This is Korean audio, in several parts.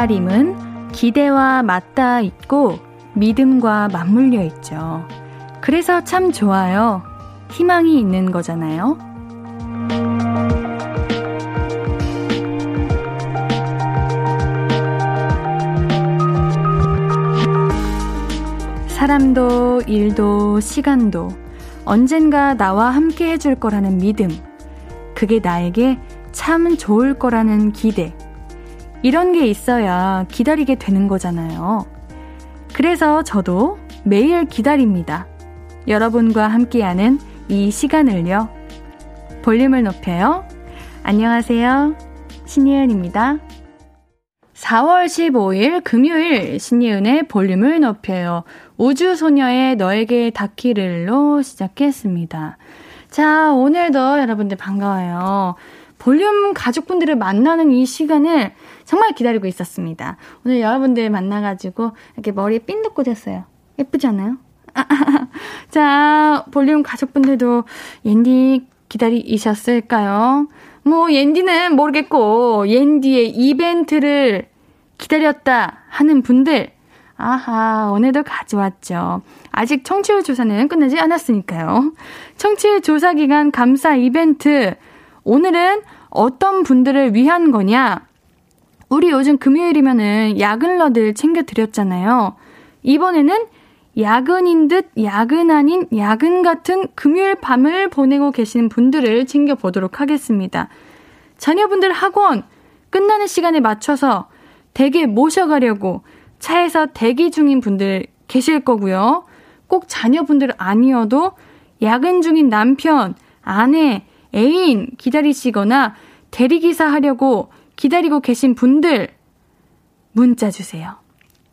기다림은 기대와 맞닿아 있고 믿음과 맞물려 있죠. 그래서 참 좋아요. 희망이 있는 거잖아요. 사람도, 일도, 시간도 언젠가 나와 함께 해줄 거라는 믿음. 그게 나에게 참 좋을 거라는 기대. 이런 게 있어야 기다리게 되는 거잖아요. 그래서 저도 매일 기다립니다. 여러분과 함께하는 이 시간을요. 볼륨을 높여요. 안녕하세요. 신예은입니다. 4월 15일 금요일 신예은의 볼륨을 높여요. 우주소녀의 너에게 닿기를로 시작했습니다. 자, 오늘도 여러분들 반가워요. 볼륨 가족분들을 만나는 이 시간을 정말 기다리고 있었습니다. 오늘 여러분들 만나가지고 이렇게 머리에 핀 덮고 잤어요. 예쁘지 않아요? 자, 볼륨 가족분들도 옌디 기다리셨을까요? 뭐, 옌디는 모르겠고, 옌디의 이벤트를 기다렸다 하는 분들, 아하, 오늘도 가져왔죠. 아직 청취율 조사는 끝나지 않았으니까요. 청취율 조사 기간 감사 이벤트. 오늘은 어떤 분들을 위한 거냐? 우리 요즘 금요일이면은 야근러들 챙겨드렸잖아요. 이번에는 야근인 듯 야근 아닌 야근 같은 금요일 밤을 보내고 계시는 분들을 챙겨보도록 하겠습니다. 자녀분들 학원 끝나는 시간에 맞춰서 댁에 모셔가려고 차에서 대기 중인 분들 계실 거고요. 꼭 자녀분들 아니어도 야근 중인 남편, 아내, 애인 기다리시거나 대리기사 하려고 기다리고 계신 분들 문자 주세요.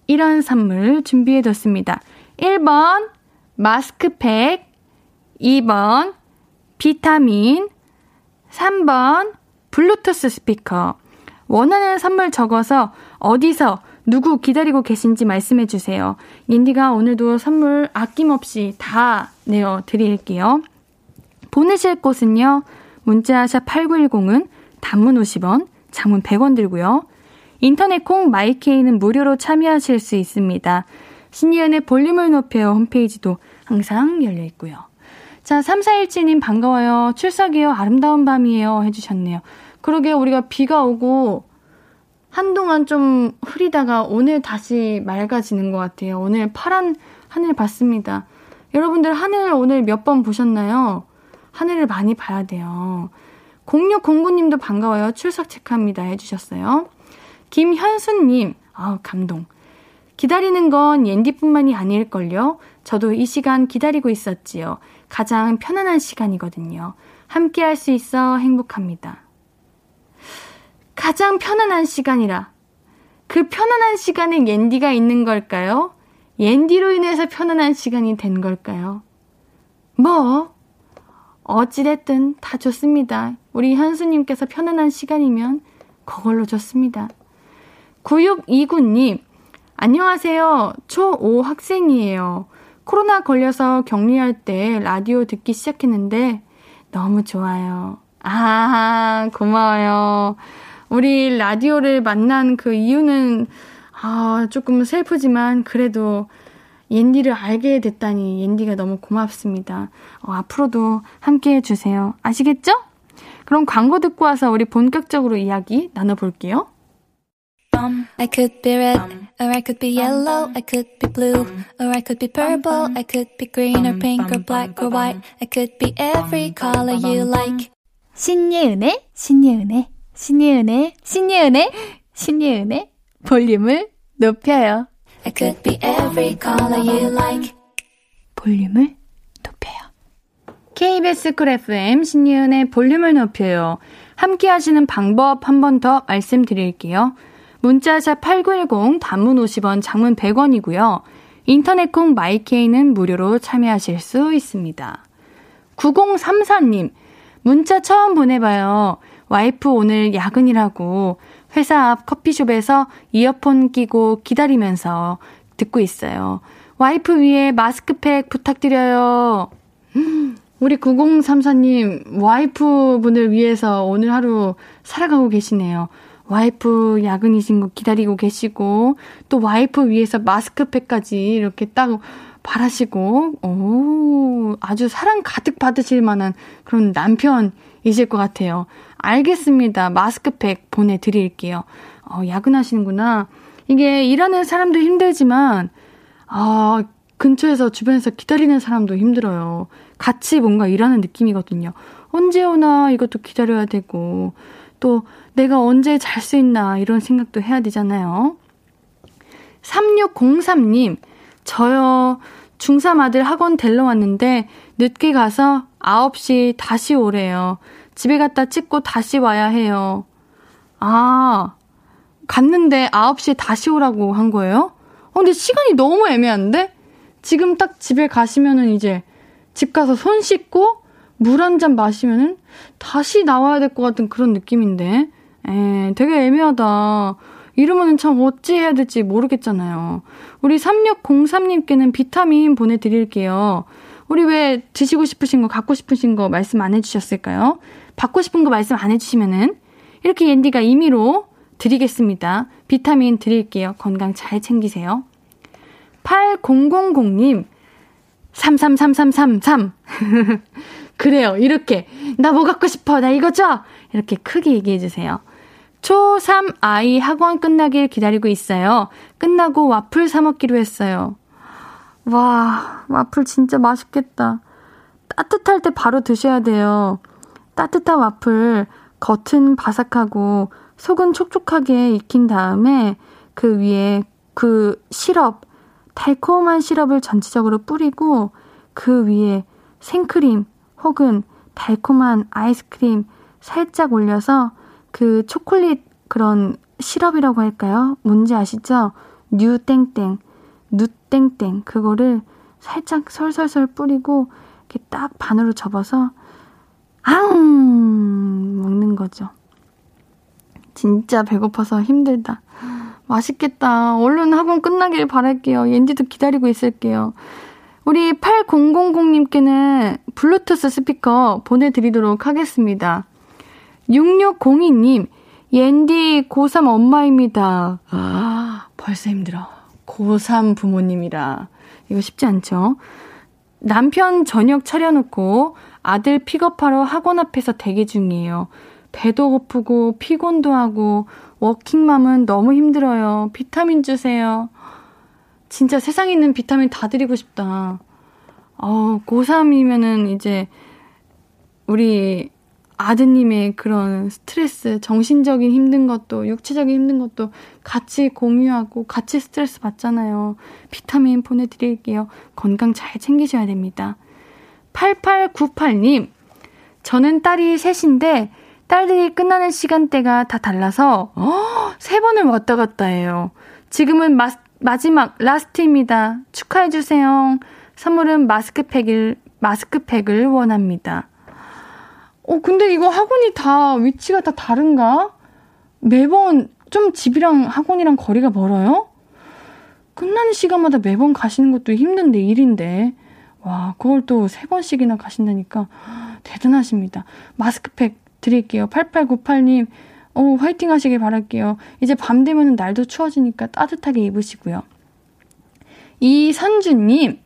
이런 선물 준비해뒀습니다. 1번 마스크팩, 2번 비타민, 3번 블루투스 스피커. 원하는 선물 적어서 어디서 누구 기다리고 계신지 말씀해 주세요. 옌디가 오늘도 선물 아낌없이 다 내어 드릴게요. 보내실 곳은요. 문자샵 8910은 단문 50원, 장문 100원 들고요. 인터넷 콩 마이케이는 무료로 참여하실 수 있습니다. 신이은의 볼륨을 높여 홈페이지도 항상 열려 있고요. 자, 3417님 반가워요. 출석이요. 아름다운 밤이에요. 해주셨네요. 그러게 우리가 비가 오고 한동안 좀 흐리다가 오늘 다시 맑아지는 것 같아요. 오늘 파란 하늘 봤습니다. 여러분들 하늘 오늘 몇 번 보셨나요? 하늘을 많이 봐야 돼요. 0609님도 반가워요. 출석 체크합니다. 해주셨어요. 김현수님, 아우, 감동. 기다리는 건 옌디뿐만이 아닐걸요? 저도 이 시간 기다리고 있었지요. 가장 편안한 시간이거든요. 함께 할 수 있어 행복합니다. 가장 편안한 시간이라. 그 편안한 시간에 옌디가 있는 걸까요? 옌디로 인해서 편안한 시간이 된 걸까요? 뭐, 어찌됐든 다 좋습니다. 우리 현수님께서 편안한 시간이면 그걸로 좋습니다. 9629님, 안녕하세요. 초5 학생이에요. 코로나 걸려서 격리할 때 라디오 듣기 시작했는데 너무 좋아요. 아, 고마워요. 우리 라디오를 만난 그 이유는 아, 조금 슬프지만 그래도 옌디를 알게 됐다니 옌디가 너무 고맙습니다. 어, 앞으로도 함께 해주세요. 아시겠죠? 그럼 광고 듣고 와서 우리 본격적으로 이야기 나눠볼게요. I could be red, or I could be yellow, I could be blue, or I could be purple, I could be green or pink or black or white, I could be every color you like. 신예은의, 신예은의, 신예은의, 신예은의, 신예은의 볼륨을 높여요. I could be every color you like. 볼륨을 높여요. KBS 쿨 FM 신예은의 볼륨을 높여요. 함께 하시는 방법 한 번 더 말씀드릴게요. 문자샵 8910 단문 50원, 장문 100원이고요. 인터넷 콩 My K는 무료로 참여하실 수 있습니다. 9034님, 문자 처음 보내봐요. 와이프 오늘 야근이라고 회사 앞 커피숍에서 이어폰 끼고 기다리면서 듣고 있어요. 와이프 위에 마스크팩 부탁드려요. 우리 9034님, 와이프 분을 위해서 오늘 하루 살아가고 계시네요. 와이프 야근이신 거 기다리고 계시고, 또 와이프 위해서 마스크팩까지 이렇게 딱 바라시고, 오, 아주 사랑 가득 받으실 만한 그런 남편이실 것 같아요. 알겠습니다. 마스크팩 보내드릴게요. 어, 야근하시는구나. 이게 일하는 사람도 힘들지만, 아, 근처에서 주변에서 기다리는 사람도 힘들어요. 같이 뭔가 일하는 느낌이거든요. 언제 오나 이것도 기다려야 되고, 또 내가 언제 잘 수 있나 이런 생각도 해야 되잖아요. 3603님, 저요, 중3 아들 학원 데려 왔는데 늦게 가서 9시 다시 오래요. 집에 갔다 찍고 다시 와야 해요. 아, 갔는데 9시에 다시 오라고 한 거예요? 어, 근데 시간이 너무 애매한데? 지금 딱 집에 가시면은 이제 집 가서 손 씻고 물 한 잔 마시면은 다시 나와야 될 것 같은 그런 느낌인데. 에, 되게 애매하다. 이러면은 참 어찌 해야 될지 모르겠잖아요. 우리 3603님께는 비타민 보내드릴게요. 우리 왜 드시고 싶으신 거, 갖고 싶으신 거 말씀 안 해주셨을까요? 받고 싶은 거 말씀 안 해주시면은 이렇게 옌디가 임의로 드리겠습니다. 비타민 드릴게요. 건강 잘 챙기세요. 8000님, 333333. 그래요. 이렇게. 나 뭐 갖고 싶어. 나 이거 줘. 이렇게 크게 얘기해 주세요. 초3 아이 학원 끝나길 기다리고 있어요. 끝나고 와플 사먹기로 했어요. 와, 와플 진짜 맛있겠다. 따뜻할 때 바로 드셔야 돼요. 따뜻한 와플, 겉은 바삭하고 속은 촉촉하게 익힌 다음에 그 위에 그 시럽, 달콤한 시럽을 전체적으로 뿌리고 그 위에 생크림 혹은 달콤한 아이스크림 살짝 올려서 그 초콜릿 그런 시럽이라고 할까요? 뭔지 아시죠? 뉴땡땡, 누땡땡 그거를 살짝 설설설 뿌리고 이렇게 딱 반으로 접어서 앙 먹는 거죠. 진짜 배고파서 힘들다. 맛있겠다. 얼른 학원 끝나길 바랄게요. 옌디도 기다리고 있을게요. 우리 8000님께는 블루투스 스피커 보내드리도록 하겠습니다. 6602님, 옌디 고3 엄마입니다. 아, 벌써 힘들어. 고3 부모님이라. 이거 쉽지 않죠? 남편 저녁 차려놓고 아들 픽업하러 학원 앞에서 대기 중이에요. 배도 고프고 피곤도 하고 워킹맘은 너무 힘들어요. 비타민 주세요. 진짜 세상에 있는 비타민 다 드리고 싶다. 어, 고3이면은 이제 우리 아드님의 그런 스트레스, 정신적인 힘든 것도, 육체적인 힘든 것도 같이 공유하고 같이 스트레스 받잖아요. 비타민 보내드릴게요. 건강 잘 챙기셔야 됩니다. 8898님, 저는 딸이 셋인데, 딸들이 끝나는 시간대가 다 달라서, 어, 세 번을 왔다 갔다 해요. 지금은 마, 마지막 라스트입니다. 축하해주세요. 선물은 마스크팩을, 마스크팩을 원합니다. 어, 근데 이거 학원이 다 위치가 다 다른가? 매번 좀 집이랑 학원이랑 거리가 멀어요? 끝나는 시간마다 매번 가시는 것도 힘든데 일인데. 와, 그걸 또 세 번씩이나 가신다니까 대단하십니다. 마스크팩 드릴게요. 8898님, 어, 화이팅 하시길 바랄게요. 이제 밤 되면 날도 추워지니까 따뜻하게 입으시고요. 이선주님,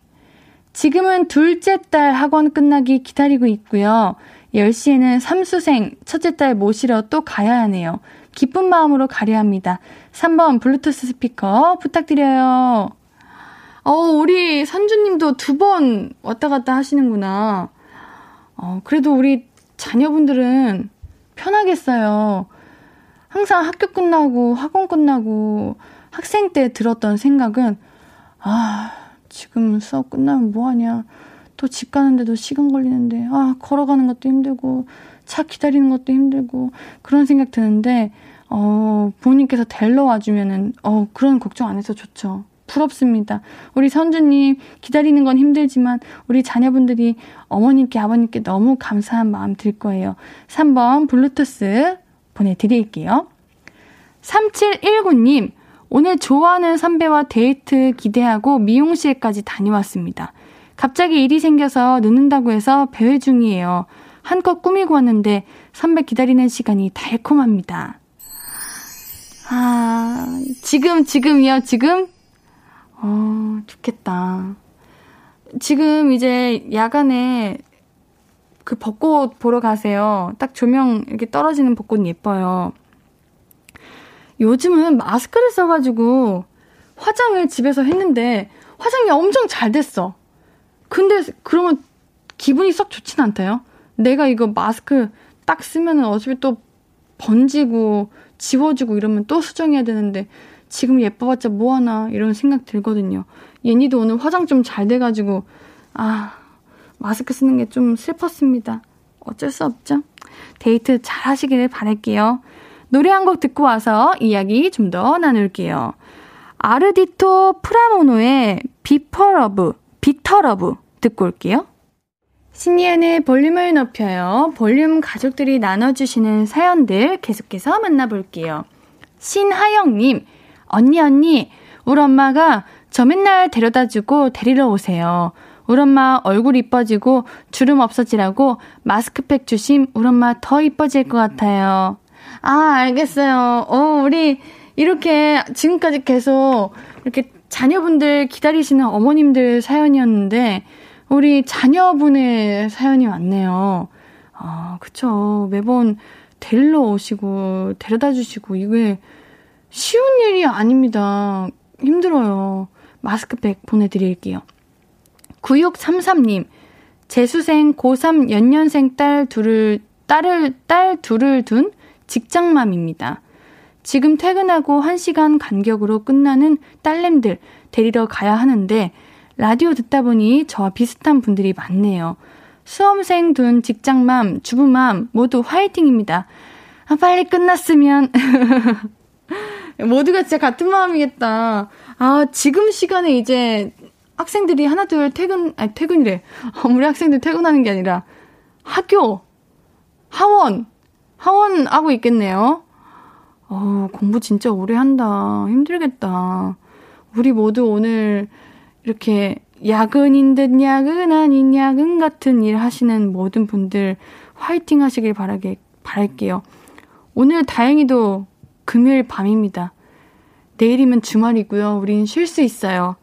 지금은 둘째 딸 학원 끝나기 기다리고 있고요. 10시에는 삼수생 첫째 딸 모시러 또 가야 하네요. 기쁜 마음으로 가려 합니다. 3번 블루투스 스피커 부탁드려요. 어, 우리 선주님도 두 번 왔다 갔다 하시는구나. 어, 그래도 우리 자녀분들은 편하겠어요. 항상 학교 끝나고 학원 끝나고 학생 때 들었던 생각은, 아, 지금 수업 끝나면 뭐하냐. 또 집 가는데도 시간 걸리는데, 아, 걸어가는 것도 힘들고, 차 기다리는 것도 힘들고, 그런 생각 드는데, 어, 부모님께서 데려 와주면은, 어, 그런 걱정 안 해서 좋죠. 부럽습니다. 우리 선주님, 기다리는 건 힘들지만, 우리 자녀분들이 어머님께, 아버님께 너무 감사한 마음 들 거예요. 3번 블루투스 보내드릴게요. 3719님, 오늘 좋아하는 선배와 데이트 기대하고 미용실까지 다녀왔습니다. 갑자기 일이 생겨서 늦는다고 해서 배회 중이에요. 한껏 꾸미고 왔는데 선배 기다리는 시간이 달콤합니다. 아, 지금, 지금이요, 지금? 어, 좋겠다. 지금 이제 야간에 그 벚꽃 보러 가세요. 딱 조명 이렇게 떨어지는 벚꽃 예뻐요. 요즘은 마스크를 써가지고 화장을 집에서 했는데 화장이 엄청 잘 됐어. 근데 그러면 기분이 썩 좋진 않대요. 내가 이거 마스크 딱 쓰면은 어차피 또 번지고 지워지고 이러면 또 수정해야 되는데 지금 예뻐봤자 뭐하나 이런 생각 들거든요. 옌디도 오늘 화장 좀 잘 돼가지고 아 마스크 쓰는 게 좀 슬펐습니다. 어쩔 수 없죠. 데이트 잘 하시기를 바랄게요. 노래 한 곡 듣고 와서 이야기 좀 더 나눌게요. 아르디토 프라모노의 bitterlove, bitterlove 듣고 올게요. 신예은의 볼륨을 높여요. 볼륨 가족들이 나눠주시는 사연들 계속해서 만나볼게요. 신하영님, 언니, 언니, 우리 엄마가 저 맨날 데려다 주고 데리러 오세요. 우리 엄마 얼굴 이뻐지고 주름 없어지라고 마스크팩 주심 우리 엄마 더 이뻐질 것 같아요. 아, 알겠어요. 어, 우리 이렇게 지금까지 계속 이렇게 자녀분들 기다리시는 어머님들 사연이었는데 우리 자녀분의 사연이 왔네요. 아, 그쵸. 매번 데리러 오시고, 데려다 주시고, 이게 쉬운 일이 아닙니다. 힘들어요. 마스크팩 보내드릴게요. 9633님, 재수생 고3 연년생 딸 둘을, 딸을, 딸 둘을 둔 직장맘입니다. 지금 퇴근하고 1시간 간격으로 끝나는 딸nem들 데리러 가야 하는데, 라디오 듣다 보니 저와 비슷한 분들이 많네요. 수험생 둔 직장맘, 주부맘 모두 화이팅입니다. 아, 빨리 끝났으면. 모두가 진짜 같은 마음이겠다. 아, 지금 시간에 이제 학생들이 하나둘 퇴근, 아니, 퇴근이래. 우리 학생들 퇴근하는 게 아니라 학교, 하원, 하원하고 있겠네요. 어, 공부 진짜 오래 한다. 힘들겠다. 우리 모두 오늘 이렇게 야근인 듯 야근 아닌 야근 같은 일 하시는 모든 분들 화이팅 하시길 바라게, 바랄게요. 오늘 다행히도 금요일 밤입니다. 내일이면 주말이고요. 우린 쉴 수 있어요.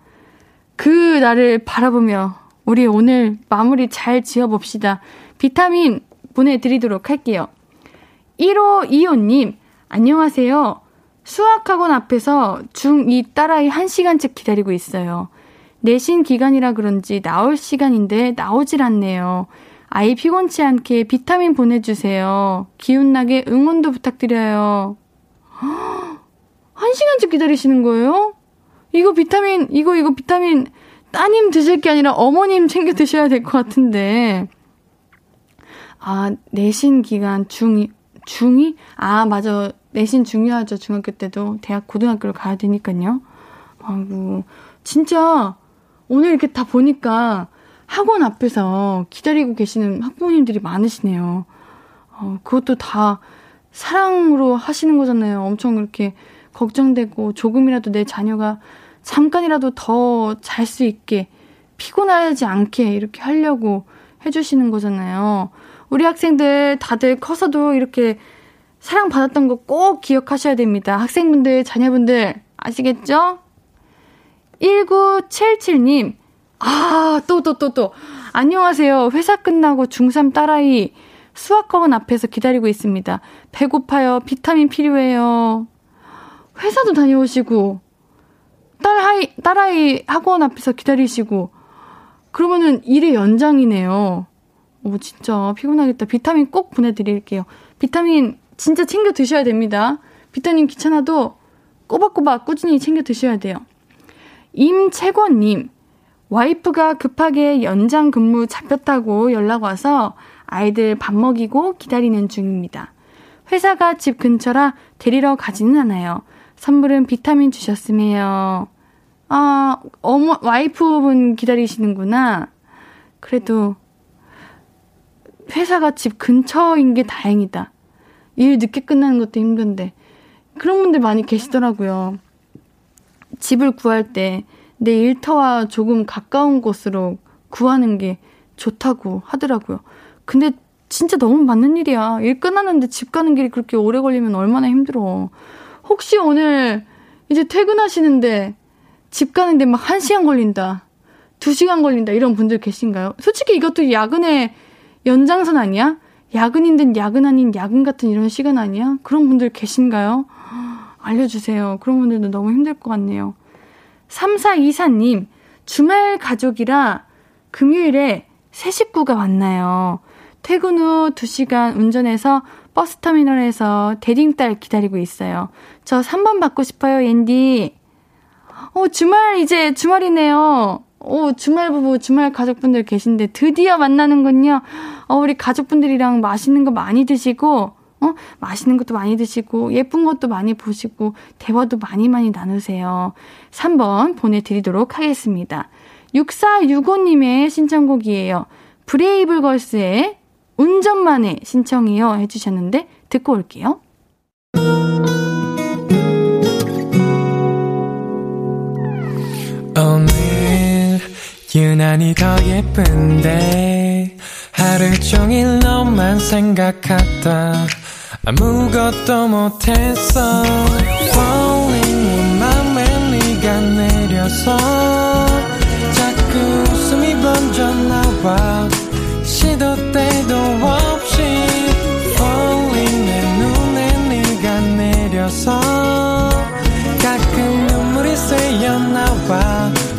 그 날을 바라보며 우리 오늘 마무리 잘 지어봅시다. 비타민 보내드리도록 할게요. 1525님, 안녕하세요. 수학학원 앞에서 중2 딸아이 1시간째 기다리고 있어요. 내신 기간이라 그런지 나올 시간인데 나오질 않네요. 아이 피곤치 않게 비타민 보내주세요. 기운나게 응원도 부탁드려요. 한 시간째 기다리시는 거예요? 이거 비타민, 이거, 이거 비타민 따님 드실 게 아니라 어머님 챙겨 드셔야 될 것 같은데. 아, 내신 기간 중2, 중2? 아, 맞아. 내신 중요하죠. 중학교 때도. 대학, 고등학교를 가야 되니까요. 아이고, 진짜 오늘 이렇게 다 보니까 학원 앞에서 기다리고 계시는 학부모님들이 많으시네요. 어, 그것도 다 사랑으로 하시는 거잖아요. 엄청 이렇게 걱정되고 조금이라도 내 자녀가 잠깐이라도 더 잘 수 있게 피곤하지 않게 이렇게 하려고 해주시는 거잖아요. 우리 학생들 다들 커서도 이렇게 사랑받았던 거 꼭 기억하셔야 됩니다. 학생분들, 자녀분들, 아시겠죠? 1977님, 아, 또, 또, 또, 또. 안녕하세요. 회사 끝나고 중3 딸아이 수학학원 앞에서 기다리고 있습니다. 배고파요. 비타민 필요해요. 회사도 다녀오시고, 딸아이, 딸아이 학원 앞에서 기다리시고, 그러면은 일의 연장이네요. 오, 진짜 피곤하겠다. 비타민 꼭 보내드릴게요. 비타민 진짜 챙겨 드셔야 됩니다. 비타민 귀찮아도 꼬박꼬박 꾸준히 챙겨 드셔야 돼요. 임채권님, 와이프가 급하게 연장 근무 잡혔다고 연락 와서 아이들 밥 먹이고 기다리는 중입니다. 회사가 집 근처라 데리러 가지는 않아요. 선물은 비타민 주셨으me요. 아, 어머, 와이프분 기다리시는구나. 그래도 회사가 집 근처인 게 다행이다. 일 늦게 끝나는 것도 힘든데. 그런 분들 많이 계시더라고요. 집을 구할 때 내 일터와 조금 가까운 곳으로 구하는 게 좋다고 하더라고요. 근데 진짜 너무 맞는 일이야. 일 끝났는데 집 가는 길이 그렇게 오래 걸리면 얼마나 힘들어. 혹시 오늘 이제 퇴근하시는데 집 가는데 막 1시간 걸린다. 2시간 걸린다. 이런 분들 계신가요? 솔직히 이것도 야근의 연장선 아니야? 야근인 데 야근 아닌 야근 같은 이런 시간 아니야? 그런 분들 계신가요? 알려주세요. 그런 분들도 너무 힘들 것 같네요. 3424님, 주말 가족이라 금요일에 새 식구가 왔나요? 퇴근 후 2시간 운전해서 버스터미널에서 대딩딸 기다리고 있어요. 저 3번 받고 싶어요, 앤디. 어, 주말, 이제 주말이네요. 오, 주말 부부, 주말 가족분들 계신데 드디어 만나는군요. 어, 우리 가족분들이랑 맛있는 거 많이 드시고, 어, 맛있는 것도 많이 드시고, 예쁜 것도 많이 보시고, 대화도 많이 많이 나누세요. 3번 보내드리도록 하겠습니다. 6465님의 신청곡이에요. 브레이블걸스의 운전만에 신청이요 해주셨는데, 듣고 올게요. 오늘 유난히 더 예쁜데 하루 종일 너만 생각하다 아무것도 못했어 Falling 내 맘에 네가 내려서 자꾸 웃음이 번져 나와 시도 때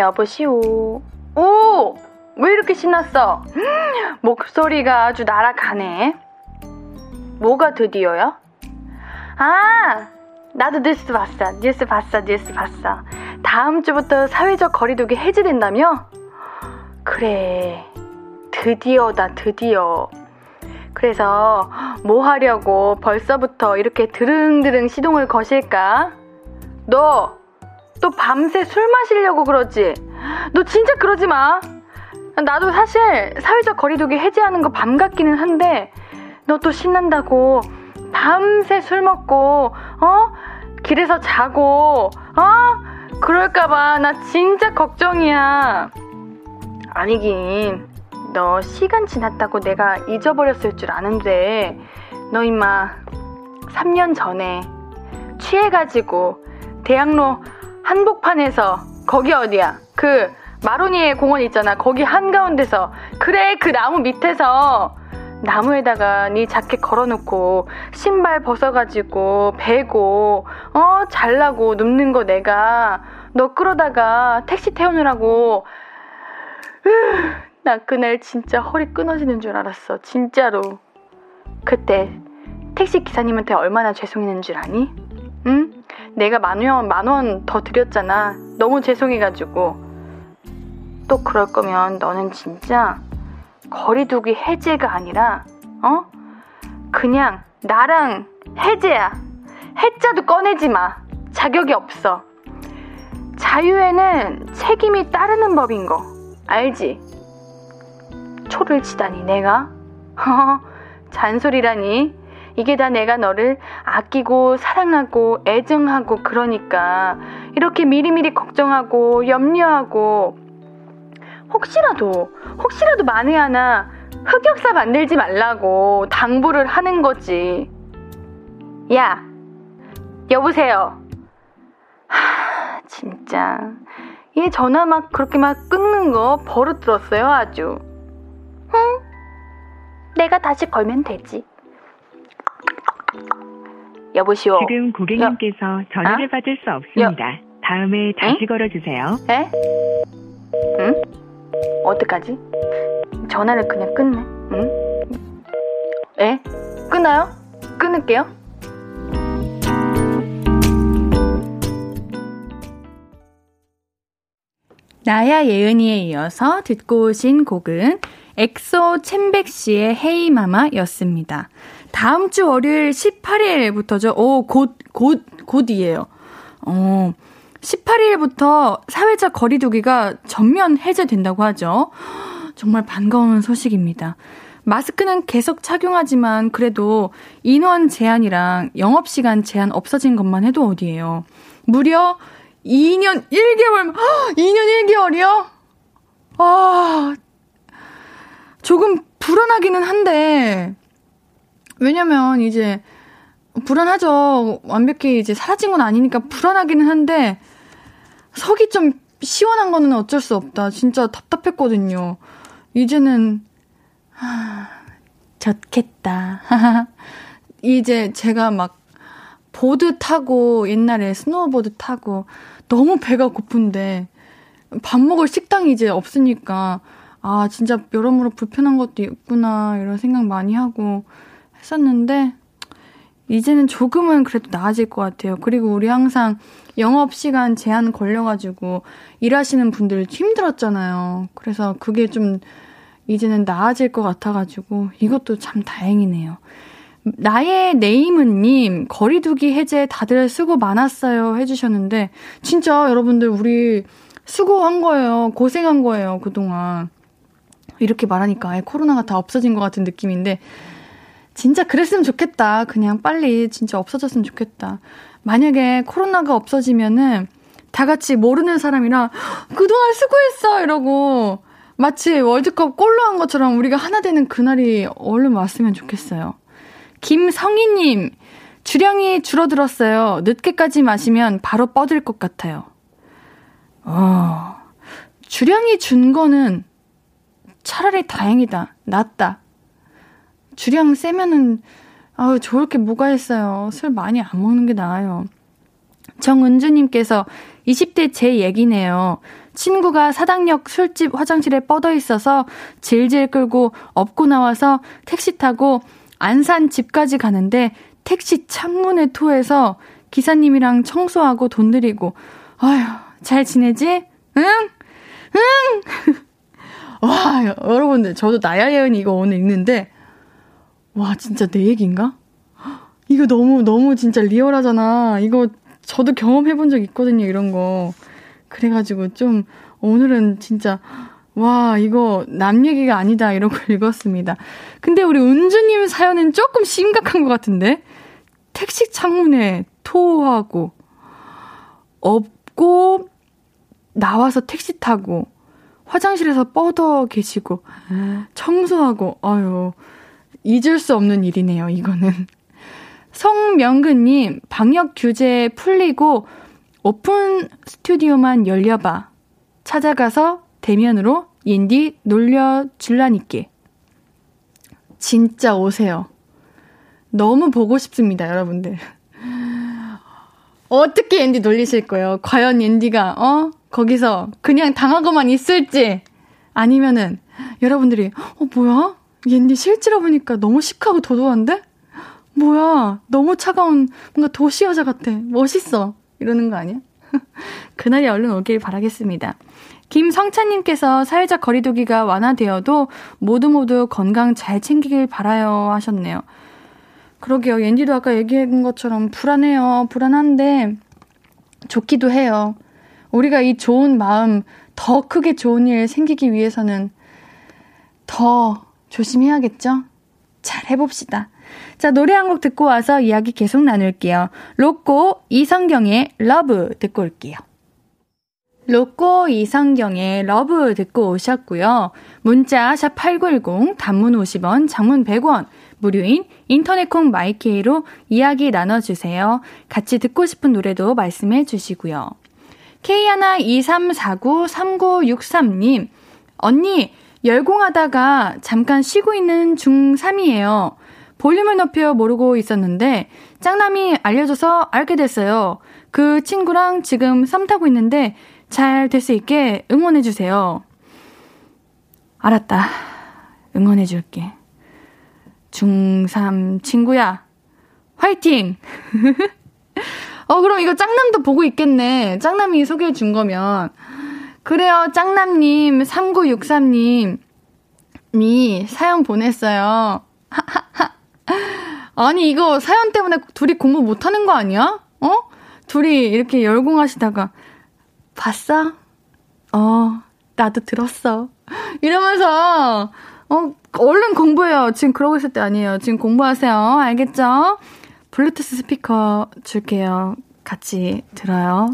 여보시오. 오! 왜 이렇게 신났어? 목소리가 아주 날아가네. 뭐가 드디어야? 아! 나도 뉴스 봤어. 뉴스 봤어. 뉴스 봤어. 다음 주부터 사회적 거리두기 해제된다며? 그래. 드디어다, 드디어. 그래서 뭐 하려고 벌써부터 이렇게 드릉드릉 시동을 거실까? 너 또 밤새 술 마시려고 그러지? 너 진짜 그러지 마. 나도 사실 사회적 거리두기 해제하는 거밤 같기는 한데 너 또 신난다고 밤새 술 먹고 어 길에서 자고 어 그럴까봐 나 진짜 걱정이야. 아니긴 너 시간 지났다고 내가 잊어버렸을 줄 아는데 너 임마 3년 전에 취해가지고 대학로 한복판에서 거기 어디야 그 마로니에 공원 있잖아 거기 한가운데서 그래 그 나무 밑에서 나무에다가 네 자켓 걸어놓고 신발 벗어가지고 베고 어 잘라고 눕는 거 내가 너 끌어다가 택시 태우느라고 으, 나 그날 진짜 허리 끊어지는 줄 알았어. 진짜로. 그때 택시 기사님한테 얼마나 죄송했는 줄 아니? 응? 내가 만 원, 만 원 더 드렸잖아. 너무 죄송해가지고. 또 그럴 거면 너는 진짜 거리두기 해제가 아니라, 어? 그냥 나랑 해제야. 해자도 꺼내지 마. 자격이 없어. 자유에는 책임이 따르는 법인 거. 알지? 초를 치다니 내가? 잔소리라니? 이게 다 내가 너를 아끼고 사랑하고 애정하고 그러니까 이렇게 미리미리 걱정하고 염려하고 혹시라도 혹시라도 만에 하나 흑역사 만들지 말라고 당부를 하는 거지. 야, 여보세요. 하, 진짜. 얘 전화 막 그렇게 막 끊는 거 버릇 들었어요, 아주. 응? 내가 다시 걸면 되지. 여보시오. 지금 고객님께서 여, 전화를 어? 받을 수 없습니다. 여, 다음에 다시 응? 걸어주세요. 에? 응? 어떡하지? 전화를 그냥 끊네. 응? 에? 끊어요? 끊을게요. 나야 예은이에 이어서 듣고 오신 곡은 엑소 첸백시의 Hey Mama 였습니다. 다음 주 월요일 18일부터죠. 오, 곧, 곧, 곧이에요. 어, 18일부터 사회적 거리두기가 전면 해제된다고 하죠. 정말 반가운 소식입니다. 마스크는 계속 착용하지만 그래도 인원 제한이랑 영업시간 제한 없어진 것만 해도 어디예요. 무려 2년 1개월, 2년 1개월이요? 아, 조금 불안하기는 한데, 왜냐면 이제, 불안하죠. 완벽히 이제 사라진 건 아니니까 불안하기는 한데, 속이 좀 시원한 거는 어쩔 수 없다. 진짜 답답했거든요. 이제는, 하, 좋겠다. 이제 제가 막 보드 타고 옛날에 스노우보드 타고 너무 배가 고픈데 밥 먹을 식당이 이제 없으니까 아 진짜 여러모로 불편한 것도 있구나 이런 생각 많이 하고 했었는데 이제는 조금은 그래도 나아질 것 같아요. 그리고 우리 항상 영업 시간 제한 걸려가지고 일하시는 분들 힘들었잖아요. 그래서 그게 좀 이제는 나아질 것 같아가지고 이것도 참 다행이네요. 나의 네이문님, 거리두기 해제 다들 수고 많았어요. 해주셨는데, 진짜 여러분들, 우리 수고한 거예요. 고생한 거예요. 그동안. 이렇게 말하니까 아예 코로나가 다 없어진 것 같은 느낌인데, 진짜 그랬으면 좋겠다. 그냥 빨리 진짜 없어졌으면 좋겠다. 만약에 코로나가 없어지면은, 다 같이 모르는 사람이랑, 그동안 수고했어! 이러고, 마치 월드컵 골로 한 것처럼 우리가 하나 되는 그날이 얼른 왔으면 좋겠어요. 김성희님, 주량이 줄어들었어요. 늦게까지 마시면 바로 뻗을 것 같아요. 어, 주량이 준 거는 차라리 다행이다. 낫다. 주량 세면은, 아우, 좋을 게 뭐가 있어요. 술 많이 안 먹는 게 나아요. 정은주님께서 20대 제 얘기네요. 친구가 사당역 술집 화장실에 뻗어 있어서 질질 끌고 업고 나와서 택시 타고 안산 집까지 가는데 택시 창문에 토해서 기사님이랑 청소하고 돈 드리고 아휴 잘 지내지? 응? 응? 와 여러분들 저도 나야 예은 이거 오늘 읽는데 와 진짜 내 얘기인가? 이거 너무 너무 진짜 리얼하잖아 이거 저도 경험해 본 적 있거든요 이런 거 그래가지고 좀 오늘은 진짜 와, 이거 남 얘기가 아니다. 이러고 읽었습니다. 근데 우리 은주님 사연은 조금 심각한 것 같은데? 택시 창문에 토하고, 업고, 나와서 택시 타고, 화장실에서 뻗어 계시고, 청소하고, 아유, 잊을 수 없는 일이네요, 이거는. 성명근님, 방역 규제 풀리고, 오픈 스튜디오만 열려봐. 찾아가서 대면으로 옌디 놀려줄라니께. 진짜 오세요. 너무 보고 싶습니다, 여러분들. 어떻게 앤디 놀리실 거예요? 과연 앤디가, 어? 거기서 그냥 당하고만 있을지, 아니면은, 여러분들이, 어, 뭐야? 앤디 실제로 보니까 너무 시크하고 도도한데? 뭐야? 너무 차가운, 뭔가 도시 여자 같아. 멋있어. 이러는 거 아니야? 그날이 얼른 오길 바라겠습니다. 김성찬님께서 사회적 거리두기가 완화되어도 모두 모두 건강 잘 챙기길 바라요 하셨네요. 그러게요. 옌디도 아까 얘기한 것처럼 불안해요. 불안한데 좋기도 해요. 우리가 이 좋은 마음 더 크게 좋은 일 생기기 위해서는 더 조심해야겠죠? 잘 해봅시다. 자, 노래 한 곡 듣고 와서 이야기 계속 나눌게요. 로꼬 이성경의 Love 듣고 올게요. 로꼬 이성경의 Love 듣고 오셨고요. 문자 샵 8910 단문 50원, 장문 100원, 무료인 인터넷 콩 마이케이로 이야기 나눠주세요. 같이 듣고 싶은 노래도 말씀해 주시고요. K123493963님, 언니, 열공하다가 잠깐 쉬고 있는 중3이에요. 볼륨을 높여 모르고 있었는데, 짱남이 알려줘서 알게 됐어요. 그 친구랑 지금 썸 타고 있는데, 잘 될 수 있게 응원해주세요. 알았다. 응원해줄게. 중3 친구야. 화이팅! 어, 그럼 이거 짱남도 보고 있겠네. 짱남이 소개해 준 거면. 그래요, 짱남님, 3963님, 이 사연 보냈어요. 아니, 이거 사연 때문에 둘이 공부 못하는 거 아니야? 어? 둘이 이렇게 열공하시다가, 봤어? 어, 나도 들었어. 이러면서, 어, 얼른 공부해요. 지금 그러고 있을 때 아니에요. 지금 공부하세요. 알겠죠? 블루투스 스피커 줄게요. 같이 들어요.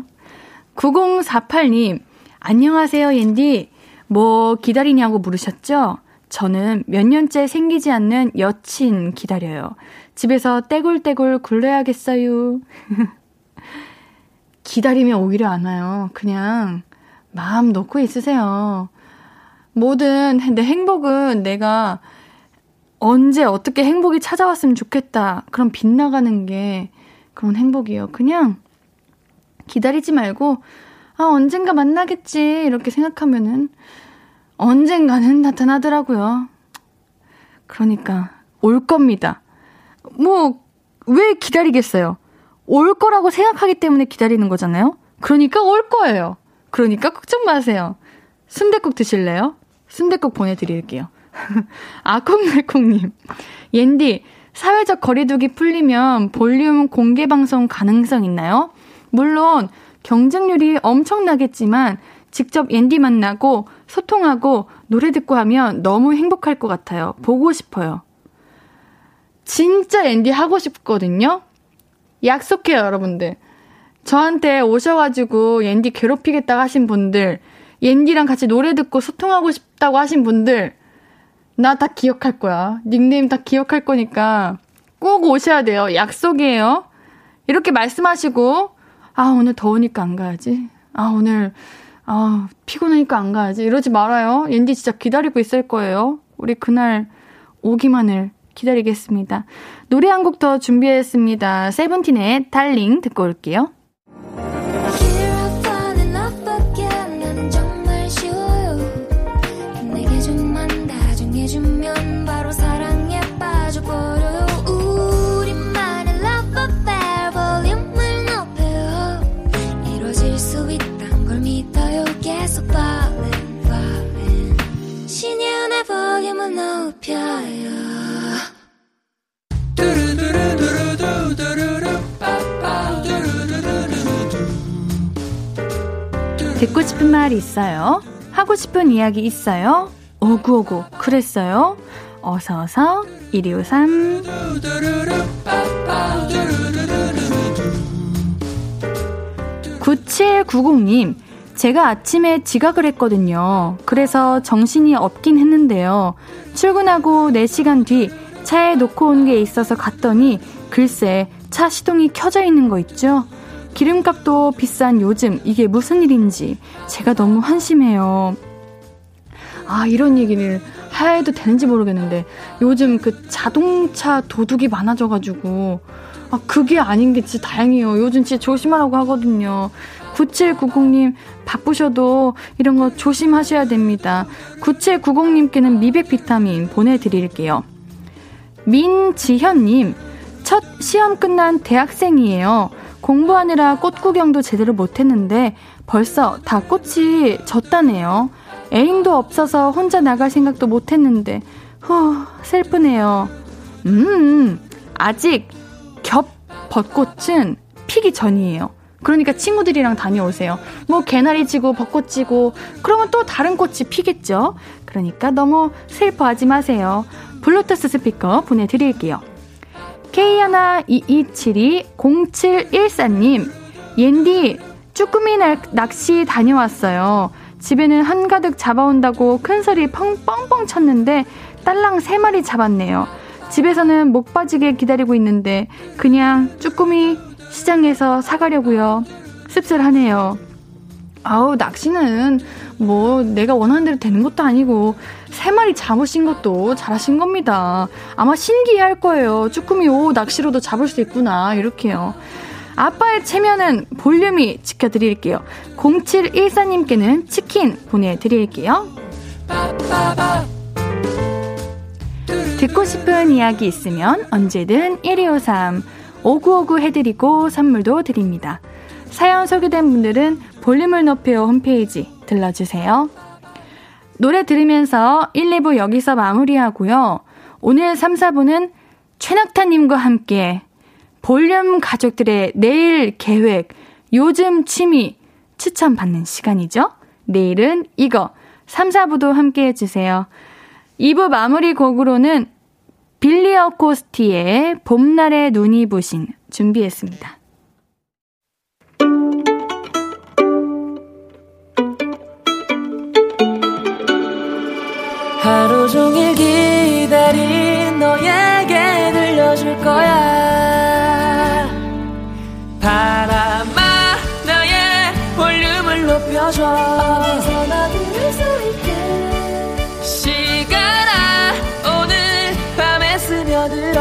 9048님, 안녕하세요, 옌디. 뭐 기다리냐고 물으셨죠? 저는 몇 년째 생기지 않는 여친 기다려요. 집에서 떼굴떼굴 굴러야겠어요. 기다리면 오히려 안 와요. 그냥 마음 놓고 있으세요. 뭐든 내 행복은 내가 언제 어떻게 행복이 찾아왔으면 좋겠다. 그럼 빗나가는 게 그런 행복이에요. 그냥 기다리지 말고 아 언젠가 만나겠지 이렇게 생각하면은 언젠가는 나타나더라고요. 그러니까 올 겁니다. 뭐 왜 기다리겠어요? 올 거라고 생각하기 때문에 기다리는 거잖아요. 그러니까 올 거예요. 그러니까 걱정 마세요. 순대국 드실래요? 순대국 보내드릴게요. 아콩달콩님. 옌디, 사회적 거리두기 풀리면 볼륨 공개 방송 가능성 있나요? 물론 경쟁률이 엄청나겠지만 직접 옌디 만나고 소통하고 노래 듣고 하면 너무 행복할 것 같아요. 보고 싶어요. 진짜 앤디 하고 싶거든요? 약속해요, 여러분들. 저한테 오셔가지고 앤디 괴롭히겠다고 하신 분들, 옌디랑 같이 노래 듣고 소통하고 싶다고 하신 분들, 나 다 기억할 거야. 닉네임 다 기억할 거니까 꼭 오셔야 돼요. 약속이에요. 이렇게 말씀하시고, 아, 오늘 더우니까 안 가야지. 아, 오늘, 아, 피곤하니까 안 가야지. 이러지 말아요. 옌디 진짜 기다리고 있을 거예요. 우리 그날 오기만을 기다리겠습니다. 노래 한 곡 더 준비했습니다. 세븐틴의 달링 듣고 올게요. 듣고 싶은 말 있어요? 하고 싶은 이야기 있어요? 오구오구 그랬어요? 어서어서 1253 9790님 제가 아침에 지각을 했거든요. 그래서 정신이 없긴 했는데요. 출근하고 4시간 뒤 차에 놓고 온 게 있어서 갔더니 글쎄 차 시동이 켜져 있는 거 있죠? 기름값도 비싼 요즘 이게 무슨 일인지 제가 너무 한심해요. 아, 이런 얘기를 해도 되는지 모르겠는데 요즘 그 자동차 도둑이 많아져가지고 아, 그게 아닌 게 진짜 다행이에요. 요즘 진짜 조심하라고 하거든요. 9790님, 바쁘셔도 이런 거 조심하셔야 됩니다. 9790님께는 미백 비타민 보내드릴게요. 민지현님, 첫 시험 끝난 대학생이에요. 공부하느라 꽃 구경도 제대로 못했는데 벌써 다 꽃이 졌다네요. 애인도 없어서 혼자 나갈 생각도 못했는데 후 슬프네요. 음 아직 겹 벚꽃은 피기 전이에요. 그러니까 친구들이랑 다녀오세요. 뭐 개나리 지고 벚꽃 지고 그러면 또 다른 꽃이 피겠죠. 그러니까 너무 슬퍼하지 마세요. 블루투스 스피커 보내드릴게요. K122720714님, 옌디, 쭈꾸미 낚시 다녀왔어요. 집에는 한가득 잡아온다고 큰 소리 펑뻥뻥 쳤는데 딸랑 3마리 잡았네요. 집에서는 목 빠지게 기다리고 있는데 그냥 쭈꾸미 시장에서 사가려고요. 씁쓸하네요. 아우 낚시는 뭐 내가 원하는 대로 되는 것도 아니고 세 마리 잡으신 것도 잘하신 겁니다. 아마 신기할 거예요. 쭈꾸미 오 낚시로도 잡을 수 있구나 이렇게요. 아빠의 체면은 볼륨이 지켜드릴게요. 0714님께는 치킨 보내드릴게요. 듣고 싶은 이야기 있으면 언제든 1253 5959 해드리고 선물도 드립니다. 사연 소개된 분들은 볼륨을 높여 홈페이지 들러주세요. 노래 들으면서 1, 2부 여기서 마무리하고요. 오늘 3, 4부는 최낙타님과 함께 볼륨 가족들의 내일 계획, 요즘 취미 추천받는 시간이죠. 내일은 이거 3, 4부도 함께 해주세요. 2부 마무리 곡으로는 빌리어 코스티의 봄날의 눈이 부신 준비했습니다. 하루 종일 기다린 너에게 들려줄 거야 바람아 나의 볼륨을 높여줘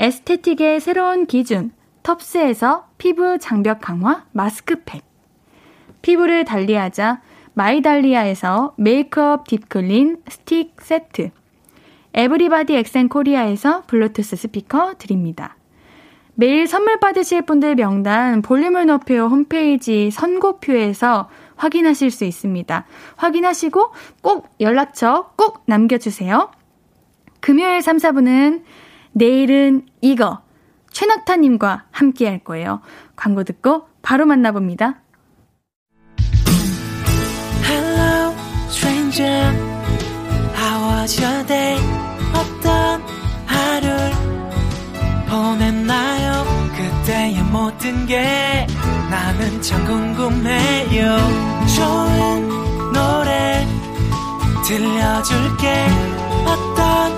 esthetic의 새로운 기준 텁스에서 피부 장벽 강화 마스크팩 피부를 달리하자 마이달리아에서 메이크업 deep clean stick 세트 에브리바디 엑센 코리아에서 블루투스 스피커 드립니다. 매일 선물 받으실 분들 명단 볼륨을 높여 홈페이지 선곡표에서 확인하실 수 있습니다. 확인하시고 꼭 연락처 꼭 남겨주세요. 금요일 3, 4부는 내일은 이거 최낙타님과 함께 할 거예요. 광고 듣고 바로 만나봅니다. Hello, stranger. How was your day? 어떤 하루를 보냈나요 그때의 모든 게 나는 참 궁금해요 좋은 노래 들려줄게 어떤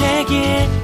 얘기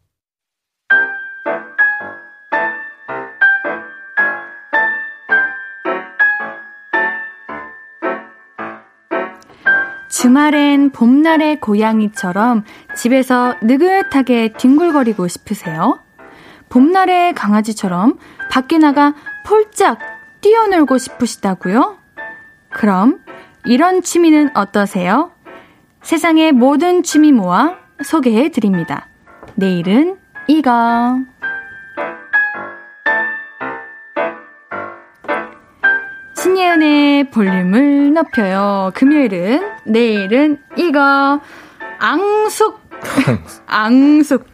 주말엔 봄날의 고양이처럼 집에서 느긋하게 뒹굴거리고 싶으세요? 봄날의 강아지처럼 밖에 나가 폴짝 뛰어놀고 싶으시다고요? 그럼 이런 취미는 어떠세요? 세상의 모든 취미 모아 소개해 드립니다. 내일은 이거. 신예은의 볼륨을 높여요. 금요일은, 내일은 이거. 앙숙. 앙숙.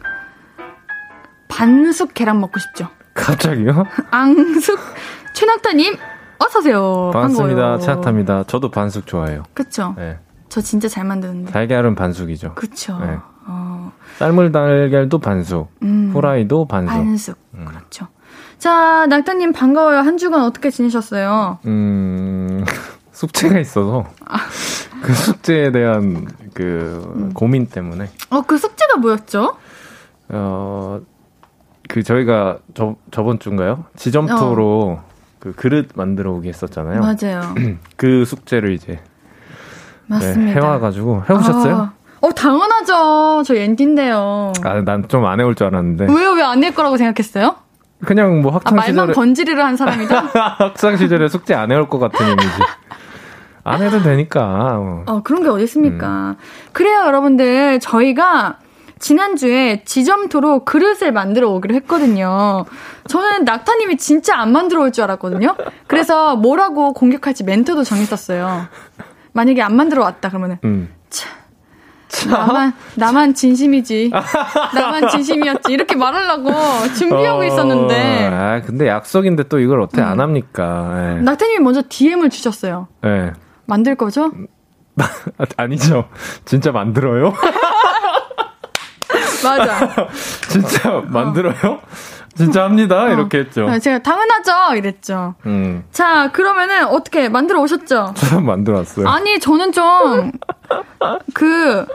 반숙 계란 먹고 싶죠? 갑자기요? 앙숙. 최낙타님, 어서오세요. 반갑습니다. 최낙타입니다. 저도 반숙 좋아해요. 그쵸? 네. 저 진짜 잘 만드는데. 달걀은 반숙이죠. 그쵸. 네. 어. 삶을 달걀도 반숙. 음. 후라이도 반숙. 반숙. 음. 그렇죠. 자, 낙타님 반가워요. 한 주간 어떻게 지내셨어요? 음, 숙제가 있어서. 아. 그 숙제에 대한 그 음. 고민 때문에. 어, 그 숙제가 뭐였죠? 어, 그 저희가 저, 저번 주인가요? 지점토로 어. 그 그릇 만들어 오기 했었잖아요. 맞아요. 그 숙제를 이제 맞습니다. 네, 해와가지고 해오셨어요? 아, 어 당연하죠. 저 엔디인데요. 아 난 좀 안 해올 줄 알았는데. 왜요? 왜안낼 거라고 생각했어요? 그냥 뭐 학창 아, 시절에 말만 번지르르 한 사람이다. 학창 시절에 숙제 안 해올 것 같은 이미지. 안 해도 되니까. 어, 어 그런 게 어디 있습니까? 음. 그래요, 여러분들. 저희가 지난주에 지점토로 그릇을 만들어 오기로 했거든요. 저는 낙타님이 진짜 안 만들어 올 줄 알았거든요. 그래서 뭐라고 공격할지 멘트도 정했었어요. 만약에 안 만들어 왔다 그러면은 음. 차, 나만 나만 진심이지. 나만 진심이었지. 이렇게 말하려고 준비하고 어, 있었는데. 아, 근데 약속인데 또 이걸 어떻게 안 합니까? 예. 낙타님이 먼저 DM을 주셨어요. 예. 만들 거죠? 아, 아니죠. 진짜 만들어요? 맞아. 진짜 만들어요? 진짜 합니다. 이렇게 했죠. 네, 제가 당연하죠. 이랬죠. 음. 자, 그러면은 어떻게 만들어 오셨죠? 저 만들었어요. 아니, 저는 좀 그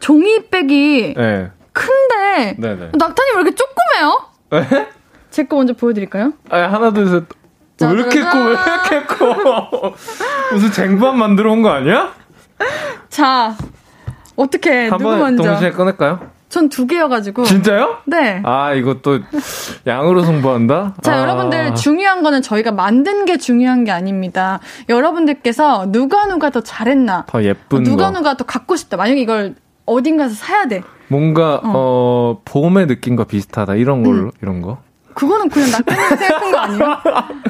종이백이 네. 큰데 네네. 낙타님 왜 이렇게 조그매요? 네? 제거 먼저 보여드릴까요? 아, 하나, 둘, 셋. 왜 이렇게 커? 왜 이렇게 커? 무슨 쟁반 만들어 온 거 아니야? 자, 어떻게 누구 한번 먼저? 동시에 꺼낼까요? 전 두 개여가지고. 진짜요? 네. 아, 또 양으로 승부한다? 자, 아. 여러분들 중요한 거는 저희가 만든 게 중요한 게 아닙니다. 여러분들께서 누가 누가 더 잘했나, 더 예쁜 누가 거. 누가 더 갖고 싶다. 만약에 이걸 어딘가서 사야 돼. 뭔가 어. 봄의 느낌과 비슷하다 이런 걸로 음. 이런 거. 그거는 그냥 낙타님 생각한 거 아니에요?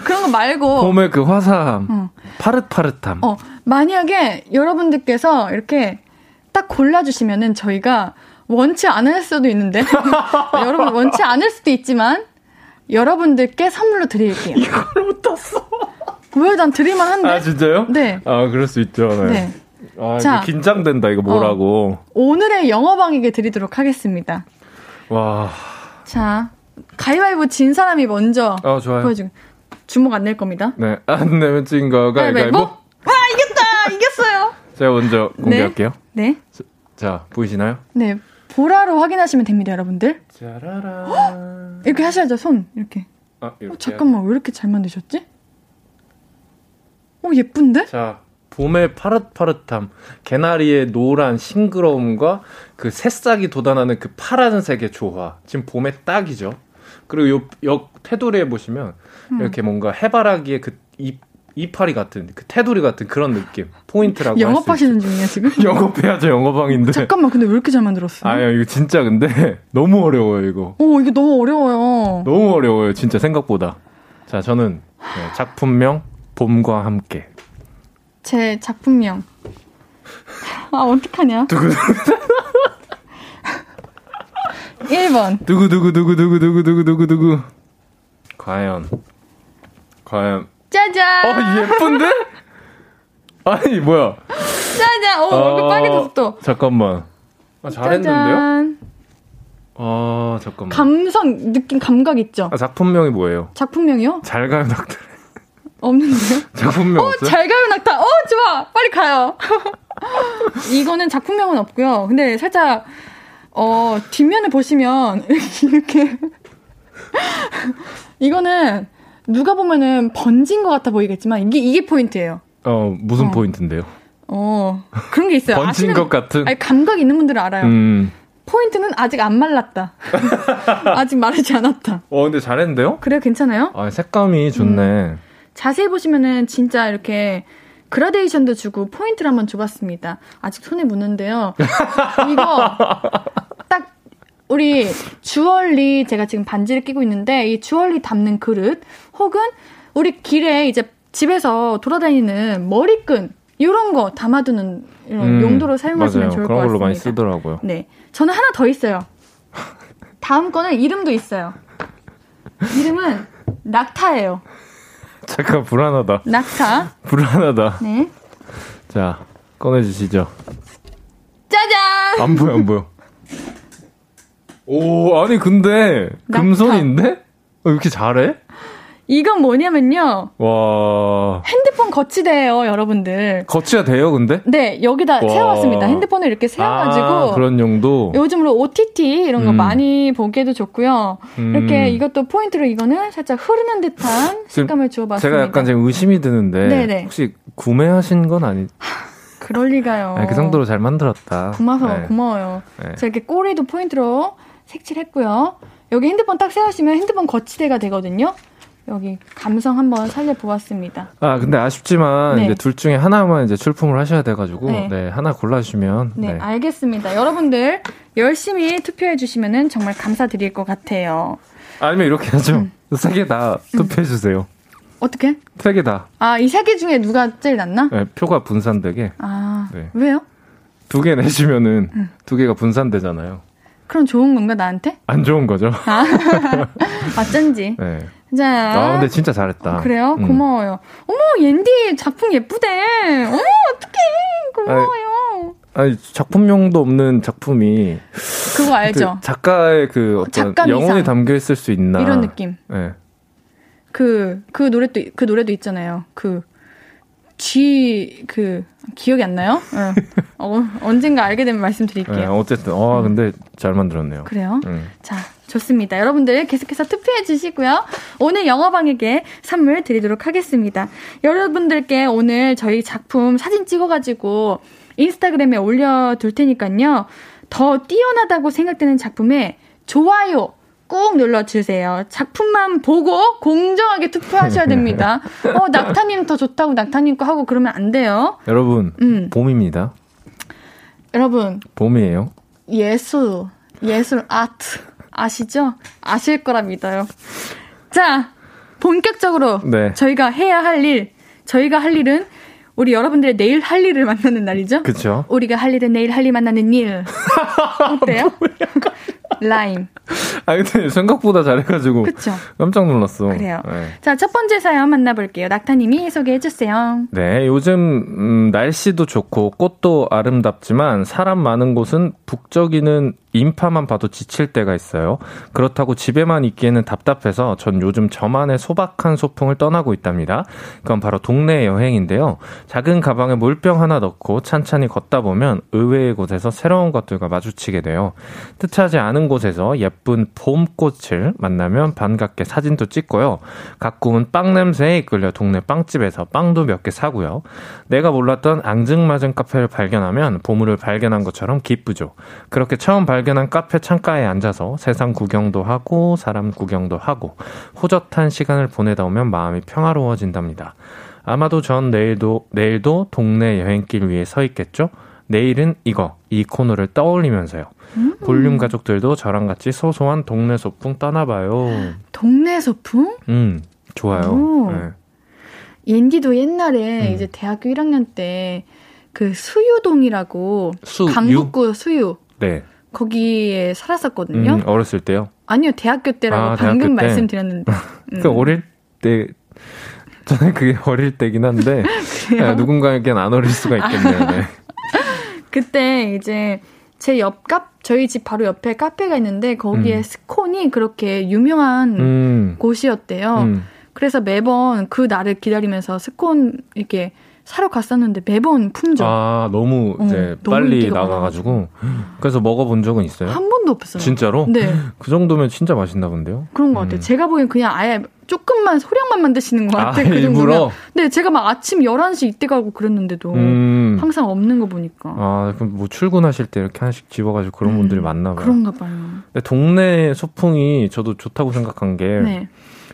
그런 거 말고. 봄의 그 화사함, 어. 파릇파릇함. 어, 만약에 여러분들께서 이렇게 딱 골라주시면은 저희가 원치 않을 수도 있는데, 여러분 원치 않을 수도 있지만, 여러분들께 선물로 드릴게요. 이걸 못 땄어. 왜 난 드릴만 한데? 아 진짜요? 네. 아 그럴 수 있죠. 네. 네. 아 자. 이거 긴장된다 이거 뭐라고. 오늘의 영어방에게 드리도록 하겠습니다. 와. 자, 가위바위보 진 사람이 먼저 어 좋아요. 보여주고. 주목 안 낼 겁니다. 네. 안 내면 찐거 가위바위보. 와, 이겼다! 이겼어요! 제가 먼저 공개할게요. 네. 자 보이시나요? 네. 보라로 확인하시면 됩니다, 여러분들. 짜라란. 이렇게 하셔야죠, 손. 이렇게. 아, 이렇게 어, 잠깐만, 왜 이렇게 잘 만드셨지? 어, 예쁜데? 자, 봄의 파릇파릇함, 개나리의 노란 싱그러움과 그 새싹이 돋아나는 그 파란색의 조화. 지금 봄의 딱이죠. 그리고 요, 역 테두리에 보시면 음. 이렇게 뭔가 해바라기의 그 이, 이파리 같은, 그 테두리 같은 그런 느낌. 포인트라고 영업하시는 중이에요, 지금? 영업해야죠, 영어방인데. 잠깐만, 근데 왜 이렇게 잘 만들었어요? 아유, 이거 진짜 근데 너무 어려워요, 이거. 오, 이게 너무 어려워요. 너무 어려워요, 진짜 생각보다. 자, 저는 네, 작품명 봄과 함께. 제 작품명. 아, 어떡하냐? 1번. 두구두구두구두구두구두구두구. 과연. 과연. 짜잔! 어, 예쁜데? 아니, 뭐야. 짜잔! 오, 얼굴 어, 빨개졌어, 또. 잠깐만. 아, 잘했는데요? 짜잔. 아, 잠깐만. 감성, 느낌, 감각 있죠? 아, 작품명이 뭐예요? 작품명이요? 잘 가요, 낙타. 없는데요? 작품명 어, 없어요? 잘 가요, 낙타. 어, 좋아. 빨리 가요. 이거는 작품명은 없고요. 근데 살짝, 어, 뒷면을 보시면, 이렇게. 이거는, 누가 보면은 번진 것 같아 보이겠지만, 이게, 이게 포인트예요. 어, 무슨 어. 포인트인데요? 어, 그런 게 있어요. 번진 아시는- 것 같은? 아니, 감각 있는 분들은 알아요. 음. 포인트는 아직 안 말랐다. 아직 마르지 않았다. 어, 근데 잘했는데요? 그래요, 괜찮아요? 아, 색감이 좋네. 자세히 보시면은 진짜 이렇게 그라데이션도 주고 포인트를 한번 줘봤습니다. 아직 손에 묻는데요. 이거 딱 우리 주얼리 제가 지금 반지를 끼고 있는데 이 주얼리 담는 그릇 혹은 우리 길에 이제 집에서 돌아다니는 머리끈 이런 거 담아두는 이런 음, 용도로 사용하시면 맞아요. 좋을 것 그런 같습니다. 걸로 많이 쓰더라고요. 네, 저는 하나 더 있어요. 다음 거는 이름도 있어요. 이름은 낙타예요. 잠깐, 불안하다. 낙타. 불안하다. 네. 자, 꺼내주시죠. 짜잔! 안 보여, 안 보여. 오, 아니, 근데, 낙타. 금손인데? 어, 왜 이렇게 잘해? 이건 뭐냐면요. 와. 핸드폰 거치대예요, 여러분들. 거치가 돼요, 근데? 네, 여기다 와. 세워왔습니다. 핸드폰을 이렇게 세워가지고. 아, 그런 용도? 요즘으로 OTT 이런 거 음. 많이 보기에도 좋고요. 음. 이렇게 이것도 포인트로 이거는 살짝 흐르는 듯한 색감을 주어봤습니다. 제가 약간 지금 의심이 드는데, 네네. 혹시 구매하신 건 아니, 그럴 리가요. 아니, 그 정도로 잘 만들었다. 고마워, 네. 고마워요. 네. 제가 이렇게 꼬리도 포인트로 색칠했고요. 여기 핸드폰 딱 세우시면 핸드폰 거치대가 되거든요. 여기 감성 한번 살려 보았습니다. 아, 근데 아쉽지만, 네. 이제 둘 중에 하나만 이제 출품을 하셔야 돼가지고, 네. 네, 하나 골라주시면, 네, 네. 알겠습니다. 여러분들 열심히 투표해 주시면 정말 감사드릴 것 같아요. 아니면 이렇게 하죠. 음. 세개 다 투표해 주세요. 어떻게? 세 개 다. 아, 이 세 개 중에 누가 제일 낫나? 네, 표가 분산되게. 아, 네. 왜요? 두 개 내시면은 두 개가 분산되잖아요. 그럼 좋은 건가 나한테? 안 좋은 거죠. 아, 어쩐지. 네. 자. 아 근데 진짜 잘했다. 그래요? 음. 고마워요. 어머 옌디 작품 예쁘대. 어머 어떡해. 고마워요. 아니 작품용도 없는 작품이 그거 알죠? 그 작가의 그 어떤 작가 영혼이. 담겨 있을 수 있나 이런 느낌. 네. 그, 그 노래도, 그 노래도 있잖아요. 그, G, 그, 기억이 안 나요? 네. 어, 언젠가 알게 되면 네, 말씀드릴게요. 어쨌든 어 근데 잘 만들었네요. 그래요? 음. 자, 좋습니다. 여러분들 계속해서 투표해 주시고요. 오늘 영화방에게 선물 드리도록 하겠습니다. 여러분들께 오늘 저희 작품 사진 찍어가지고 인스타그램에 올려둘 테니까요. 더 뛰어나다고 생각되는 작품에 좋아요 꾹 눌러주세요. 작품만 보고 공정하게 투표하셔야 됩니다. 어, 낙타님 더 좋다고 낙타님 거 하고 그러면 안 돼요. 여러분 음. 봄입니다. 여러분, 봄이에요. 예술, 예술 아트 아시죠? 아실 거라 믿어요. 자, 본격적으로 네. 저희가 해야 할 일, 저희가 할 일은 우리 여러분들의 내일 할 일을 만나는 날이죠. 그쵸? 우리가 할 일은 내일 할 일 만나는 일. 어때요? 라임. 아 근데 생각보다 잘해가지고 그쵸? 깜짝 놀랐어. 그래요. 네. 자, 첫 번째 사연 만나볼게요. 낙타님이 소개해 주세요. 네, 요즘 음, 날씨도 좋고 꽃도 아름답지만 사람 많은 곳은 북적이는 인파만 봐도 지칠 때가 있어요. 그렇다고 집에만 있기에는 답답해서 전 요즘 저만의 소박한 소풍을 떠나고 있답니다. 그건 바로 동네 여행인데요. 작은 가방에 물병 하나 넣고 찬찬히 걷다 보면 의외의 곳에서 새로운 것들과 마주치게 돼요. 뜻하지 않은 곳에서 예쁜 봄꽃을 만나면 반갑게 사진도 찍고요. 가끔은 빵 냄새에 이끌려 동네 빵집에서 빵도 몇 개 사고요. 내가 몰랐던 앙증맞은 카페를 발견하면 보물을 발견한 것처럼 기쁘죠. 그렇게 처음 발견 한 카페 창가에 앉아서 세상 구경도 하고 사람 구경도 하고 호젓한 시간을 보내다 오면 마음이 평화로워진답니다. 아마도 전 내일도 내일도 동네 여행길 위에 서 있겠죠? 내일은 이거 이 코너를 떠올리면서요. 볼륨 가족들도 저랑 같이 소소한 동네 소풍 떠나봐요. 동네 소풍? 음 좋아요. 오. 네. 옌디도 옛날에 음. 이제 대학교 1학년 때 그 수유동이라고 수유? 강북구 수유 네. 거기에 살았었거든요. 음, 어렸을 때요. 아니요 대학교 때라고 아, 방금 대학교 때. 말씀드렸는데. 음. 그 어릴 때 저는 그게 어릴 때긴 한데 네, 누군가에겐 안 어릴 수가 있겠네요. 네. 그때 이제 제 옆갑 저희 집 바로 옆에 카페가 있는데 거기에 음. 스콘이 그렇게 유명한 음. 곳이었대요. 음. 그래서 매번 그 날을 기다리면서 스콘 이렇게 사러 갔었는데 매번 품절. 아 너무 어, 이제 너무 빨리 인기가 나가가지고 그래서 먹어본 적은 있어요. 한 번도 없어요. 진짜로? 네. 그 정도면 진짜 맛있나 본데요. 그런 것 같아요. 음. 제가 보기엔 그냥 아예 조금만 소량만 만드시는 것아 같아요. 그 일부러. 네, 제가 막 아침 11시 이때 가고 그랬는데도 음. 항상 없는 거 보니까. 아 그럼 뭐 출근하실 때 이렇게 하나씩 집어가지고 그런 음, 분들이 많나 봐요. 그런가 봐요. 근데 동네 소풍이 저도 좋다고 생각한 게 네.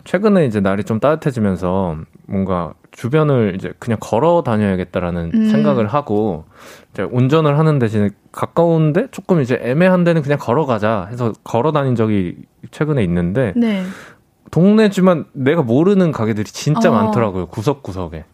최근에 이제 날이 좀 따뜻해지면서 뭔가 주변을 이제 그냥 걸어 다녀야겠다라는 음. 생각을 하고 이제 운전을 하는 대신에 가까운데 조금 이제 애매한 데는 그냥 걸어가자 해서 걸어 다닌 적이 최근에 있는데 네. 동네지만 내가 모르는 가게들이 진짜 어. 많더라고요 구석구석에.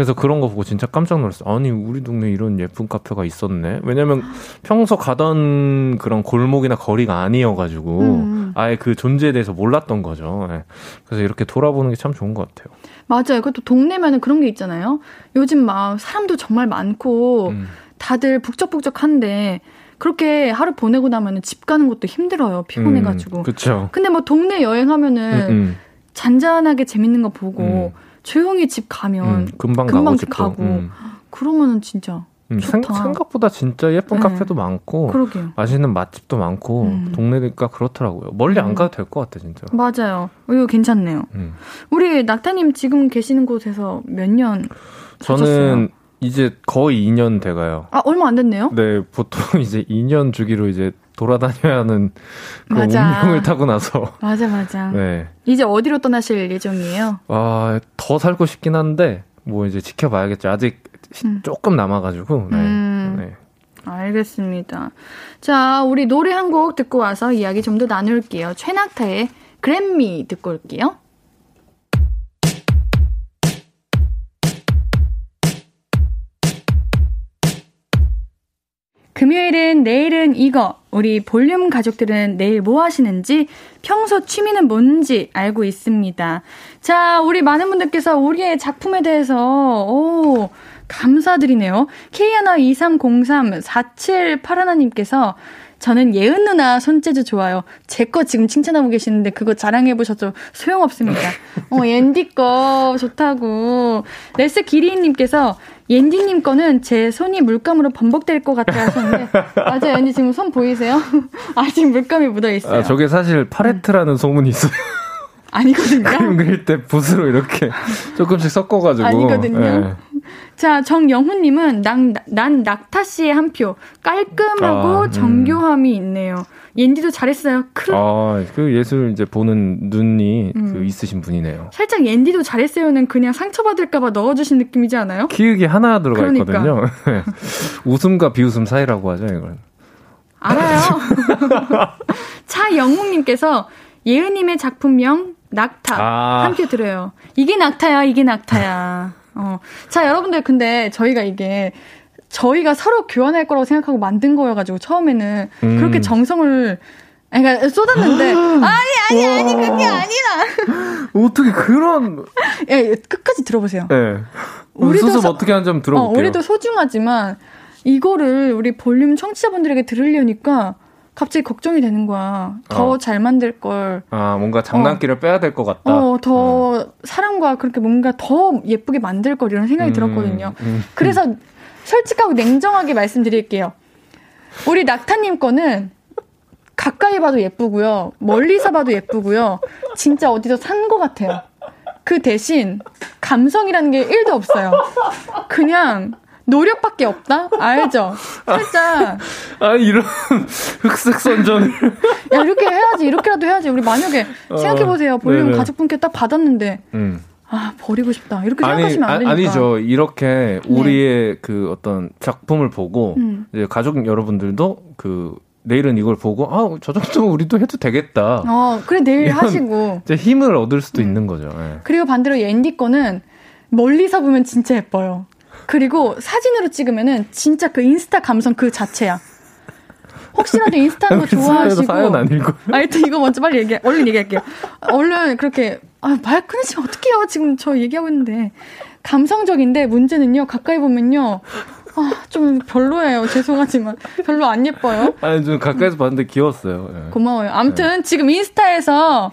그래서 그런 거 보고 진짜 깜짝 놀랐어요. 아니, 우리 동네 이런 예쁜 카페가 있었네. 왜냐면 평소 가던 그런 골목이나 거리가 아니어가지고 음. 아예 그 존재에 대해서 몰랐던 거죠. 예. 그래서 이렇게 돌아보는 게 참 좋은 것 같아요. 맞아요. 그것도 동네면은 그런 게 있잖아요. 요즘 막 사람도 정말 많고 음. 다들 북적북적한데 그렇게 하루 보내고 나면은 집 가는 것도 힘들어요. 피곤해가지고. 그쵸. 근데 뭐 동네 여행하면은 음, 음. 잔잔하게 재밌는 거 보고 음. 조용히 집 가면 음, 금방, 금방 가고 집 싶고. 가고. 음. 그러면은 진짜 음, 생, 좋다. 생각보다 진짜 예쁜 네. 카페도 많고 그러게요. 맛있는 맛집도 많고 음. 동네니까 그렇더라고요. 멀리 음. 안 가도 될 것 같아 진짜. 맞아요. 이거 괜찮네요. 음. 우리 낙타님 지금 계시는 곳에서 몇 년? 저는 이제 거의 2년 돼가요. 아 얼마 안 됐네요. 네, 보통 이제 2년 주기로 이제 돌아다녀야 하는 그 맞아. 운명을 타고 나서. 맞아 맞아. 네. 이제 어디로 떠나실 예정이에요? 아, 더 살고 싶긴 한데, 뭐 이제 지켜봐야겠죠. 아직 시- 음. 조금 남아가지고. 네. 음. 네. 알겠습니다. 자, 우리 노래 한 곡 듣고 와서 이야기 좀 더 나눌게요. 최낙타의 그램미 듣고 올게요. 금요일은 내일은 이거. 우리 볼륨 가족들은 내일 뭐 하시는지, 평소 취미는 뭔지 알고 있습니다. 자, 우리 많은 분들께서 우리의 작품에 대해서, 오, 감사드리네요. K12303-4781님께서 저는 예은 누나 손재주 좋아요. 제 거 지금 칭찬하고 계시는데 그거 자랑해보셔도 소용없습니다. 어, 옌디 거 좋다고. 레스 기리님께서 옌디님 거는 제 손이 물감으로 범벅될 것 같아 하셨는데 맞아요. 옌디 지금 손 보이세요? 아직 물감이 묻어 있어요. 아, 저게 사실 파레트라는 소문이 있어요. 아니거든요. 그림 그릴 때 붓으로 이렇게 조금씩 섞어가지고. 아니거든요. 네. 자, 정영훈님은 난, 난 낙타 씨의 한 표. 깔끔하고 아, 음. 정교함이 있네요. 옌디도 잘했어요. 크. 아, 그 예술 이제 보는 눈이 음. 그 있으신 분이네요. 살짝 옌디도 잘했어요는 그냥 상처받을까봐 넣어주신 느낌이지 않아요? 키읔이 하나 들어가 그러니까. 있거든요. 웃음과 비웃음 사이라고 하죠, 이건. 알아요. 차영웅님께서 예은님의 작품명 낙타 아. 한표 드려요. 이게 낙타야, 이게 낙타야. 어. 자, 여러분들 근데 저희가 이게 저희가 서로 교환할 거라고 생각하고 만든 거여가지고 처음에는 음. 그렇게 정성을 그러니까 쏟았는데 아니 아니 아니 그게 아니라 어떻게 그런, 야, 끝까지 들어보세요. 예. 우리도 수습 서- 어떻게 하는지 한번 어, 들어볼게요. 우리도 소중하지만 이거를 우리 볼륨 청취자분들에게 들으려니까 갑자기 걱정이 되는 거야. 더 어. 잘 만들 걸. 아, 뭔가 장난기를 빼야 될 것 같다. 어, 더 사람과 그렇게 뭔가 더 예쁘게 만들 걸 이런 생각이 음, 들었거든요. 음. 그래서 솔직하고 냉정하게 말씀드릴게요. 우리 낙타님 거는 가까이 봐도 예쁘고요. 멀리서 봐도 예쁘고요. 진짜 어디서 산 것 같아요. 그 대신 감성이라는 게 1도 없어요. 그냥 노력밖에 없다? 알죠? 살짝 아, 이런 흑색 선전을. 야 이렇게 해야지 이렇게라도 해야지 우리 만약에 어, 생각해보세요 볼륨 네네. 가족분께 딱 받았는데 음. 아 버리고 싶다 이렇게 아니, 생각하시면 안 아, 되니까 아니죠. 이렇게 우리의 그 어떤 작품을 보고, 음. 이제 가족 여러분들도 그, 내일은 이걸 보고, 아, 저 정도면 우리도 해도 되겠다. 어 그래 내일 하시고 이제 힘을 얻을 수도 있는 거죠. 예. 그리고 반대로 앤디 거는 멀리서 보면 진짜 예뻐요 그리고 사진으로 찍으면은 진짜 그 인스타 감성 그 자체야 혹시라도 인스타하는 거 좋아하시고 사연 안 읽고. 아, 일단 이거 먼저 빨리 얘기해. 얼른 얘기할게요. 얼른 그렇게, 아, 말 끊으시면 어떡해요. 지금 저 얘기하고 있는데. 감성적인데 문제는요, 가까이 보면요, 아, 좀 별로예요. 죄송하지만. 별로 안 예뻐요. 아니, 좀 가까이서 봤는데 귀여웠어요. 예. 고마워요. 아무튼 지금 인스타에서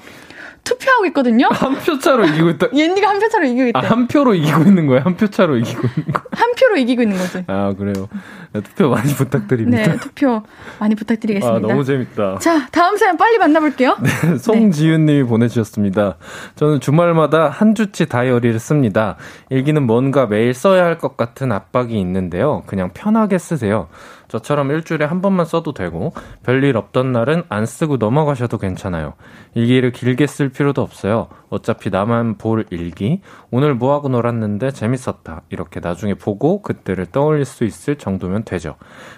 투표하고 있거든요. 한 표 차로 이기고 있다. 옌디가 한 표 차로 이기고 있대. 아, 한 표로 이기고 있는 거예요? 한 표 차로 이기고 있는 거. 한 표로 이기고 있는 거지. 아, 그래요. 네, 투표 많이 부탁드립니다. 네, 투표 많이 아, 부탁드리겠습니다. 너무 재밌다. 자, 다음 사연 빨리 만나볼게요. 송지윤님이 보내주셨습니다. 저는 주말마다 한 주치 다이어리를 씁니다. 일기는 뭔가 매일 써야 할 것 같은 압박이 있는데요. 그냥 편하게 쓰세요. 저처럼 일주일에 한 번만 써도 되고 별일 없던 날은 안 쓰고 넘어가셔도 괜찮아요. 일기를 길게 쓸 필요도 없어요. 어차피 나만 볼 일기. 오늘 뭐하고 놀았는데 재밌었다. 이렇게 나중에 보고 그때를 떠올릴 수 있을 정도면 되죠.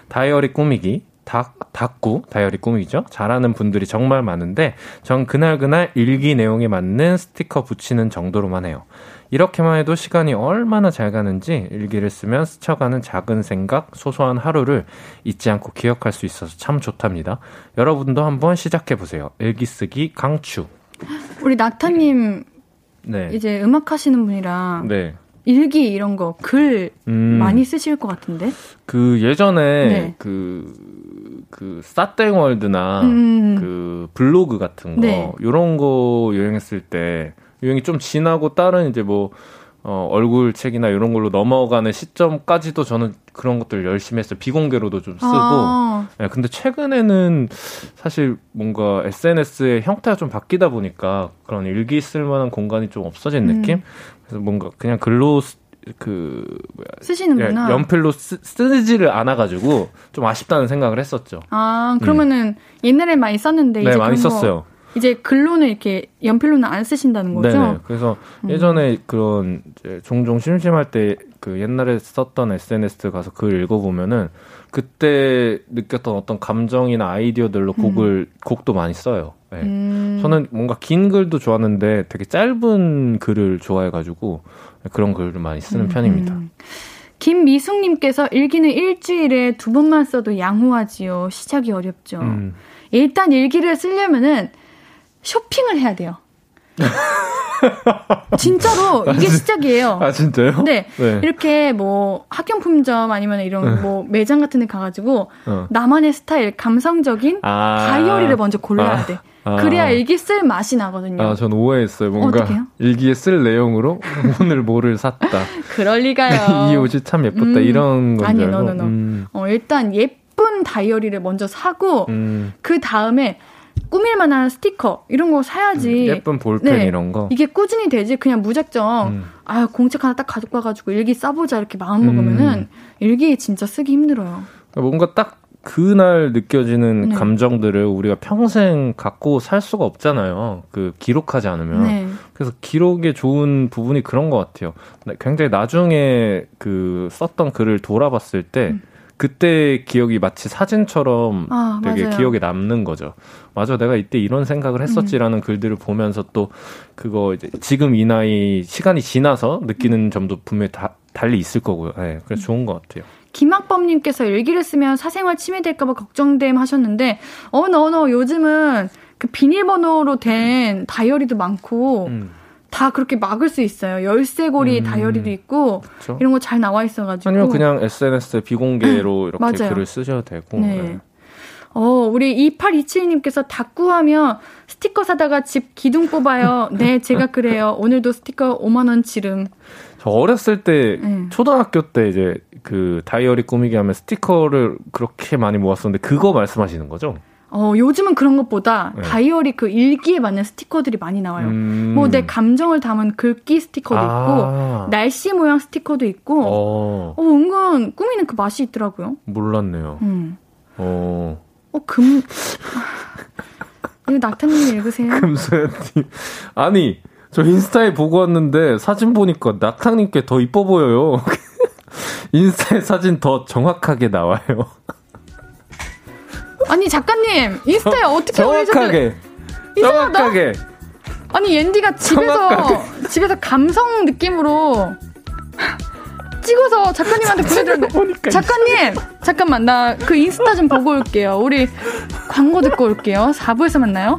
다이어리 꾸미기. 닭, 닭구, 다이어리 꾸미기죠? 잘하는 분들이 정말 많은데, 전 그날 그날 일기 내용에 맞는 스티커 붙이는 정도로만 해요. 이렇게만 해도 시간이 얼마나 잘 가는지 일기를 쓰면 스쳐가는 작은 생각, 소소한 하루를 잊지 않고 기억할 수 있어서 참 좋답니다. 여러분도 한번 시작해 보세요. 일기 쓰기 강추. 우리 낙타님 네. 이제 음악 하시는 분이랑 네. 일기 이런 거글 음, 많이 쓰실 것 같은데. 그 예전에 네. 그, 그, 싸땡월드나 음. 그 블로그 같은 거 네. 요런 거 유행했을 때 유행이 좀 지나고 다른 이제 뭐 어, 얼굴 책이나 이런 걸로 넘어가는 시점까지도 저는 그런 것들 열심히 했어요. 비공개로도 좀 쓰고. 아, 네, 근데 최근에는 사실 뭔가 SNS의 형태가 좀 바뀌다 보니까 그런 일기 쓸 만한 공간이 좀 없어진 음. 느낌? 그래서 뭔가 그냥 글로 쓰- 그 뭐야 쓰시는구나. 예, 연필로 쓰, 쓰지를 않아가지고 좀 아쉽다는 생각을 했었죠. 아, 그러면은 옛날에 많이 썼는데 네, 이제 많이 썼어요. 이제 글로는 이렇게 연필로는 안 쓰신다는 거죠? 네네. 그래서 음. 예전에 그런 이제 종종 심심할 때 그 옛날에 썼던 SNS 가서 글 읽어보면은 그때 느꼈던 어떤 감정이나 아이디어들로 곡을 곡도 많이 써요. 네. 음. 저는 뭔가 긴 글도 좋았는데 되게 짧은 글을 좋아해가지고 그런 글을 많이 쓰는 편입니다. 음. 김미숙님께서 일기는 일주일에 두 번만 써도 양호하지요. 시작이 어렵죠. 음. 일단 일기를 쓰려면은 쇼핑을 해야 돼요. 진짜로 이게 아, 시작이에요. 아 진짜요? 네. 네. 이렇게 뭐 학용품점 아니면 이런 네. 뭐 매장 같은 데 가가지고 어. 나만의 스타일, 감성적인 아~ 다이어리를 먼저 골라야 아. 돼. 아. 그래야 일기 쓸 맛이 나거든요. 아, 전 오해했어요. 뭔가 어떡해요? 일기에 쓸 내용으로 오늘 뭐를 샀다. 그럴 리가요. 이 옷이 참 예뻤다. 음. 이런 건지 아니, 알고. no no no. 음. 어, 일단 예쁜 다이어리를 먼저 사고 음. 그 다음에 꾸밀 만한 스티커 이런 거 사야지. 음, 예쁜 볼펜 네. 이런 거. 이게 꾸준히 되지 그냥 무작정 음. 아 공책 하나 딱 가지고 와가지고 일기 써보자 이렇게 마음 먹으면은 음. 일기 진짜 쓰기 힘들어요. 뭔가 딱 그날 느껴지는 네. 감정들을 우리가 평생 갖고 살 수가 없잖아요. 그 기록하지 않으면. 네. 그래서 기록의 좋은 부분이 그런 것 같아요. 굉장히 나중에 그 썼던 글을 돌아봤을 때 음. 그때 기억이 마치 사진처럼 아, 되게 맞아요. 기억에 남는 거죠. 맞아, 내가 이때 이런 생각을 했었지라는 음. 글들을 보면서 또 그거 이제 지금 이 나이 시간이 지나서 느끼는 음. 점도 분명히 다 달리 있을 거고요. 네, 그래서 좋은 것 같아요. 김학범님께서 일기를 쓰면 사생활 침해될까봐 걱정됨 하셨는데, 어너, 어너, 요즘은 그 비밀번호로 된 다이어리도 많고, 음. 다 그렇게 막을 수 있어요. 열쇠고리 음. 다이어리도 있고 그쵸? 이런 거 잘 나와 있어가지고 아니면 그냥 SNS에 비공개로 이렇게 맞아요. 글을 쓰셔도 되고. 네. 네. 어, 우리 2827님께서 닭구하면 스티커 사다가 집 기둥 뽑아요. 네, 제가 그래요. 오늘도 스티커 5만원 지름. 저 어렸을 때, 네. 초등학교 때 이제 그 다이어리 꾸미기 하면 스티커를 그렇게 많이 모았었는데 그거 말씀하시는 거죠? 어, 요즘은 그런 것보다 네. 다이어리 그 일기에 맞는 스티커들이 많이 나와요. 음. 뭐내 감정을 담은 글귀 스티커도 아. 있고, 날씨 모양 스티커도 있고, 어. 어, 은근 꾸미는 그 맛이 있더라고요. 몰랐네요. 음. 어. 어, 금, 이거 낙타님 읽으세요? 금소연님. 아니, 저 인스타에 보고 왔는데 사진 보니까 낙타님께 더 이뻐 보여요. 인스타에 사진 더 정확하게 나와요. 아니 작가님 인스타에 저, 어떻게 정확하게. 정확하게. 아니 옌디가 집에서 정확하게. 집에서 감성 느낌으로 찍어서 작가님한테 보내드렸는데. 작가님 잠깐만 나 그 인스타 좀 보고 올게요. 우리 광고 듣고 올게요. 4부에서 만나요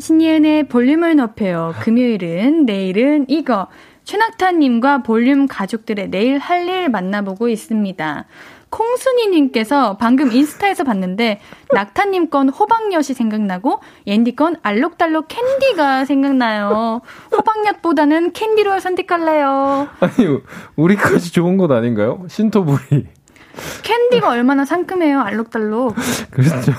신예은의 볼륨을 높여요. 금요일은 내일은 이거 최낙타님과 볼륨 가족들의 내일 할 일 만나보고 있습니다. 콩순이님께서 방금 인스타에서 봤는데 낙타님 건 호박엿이 생각나고 옌디 건 알록달록 캔디가 생각나요. 호박엿보다는 캔디로 선택할래요. 아니 우리까지 좋은 것 아닌가요? 신토부리. 캔디가 얼마나 상큼해요, 알록달록. 그렇죠.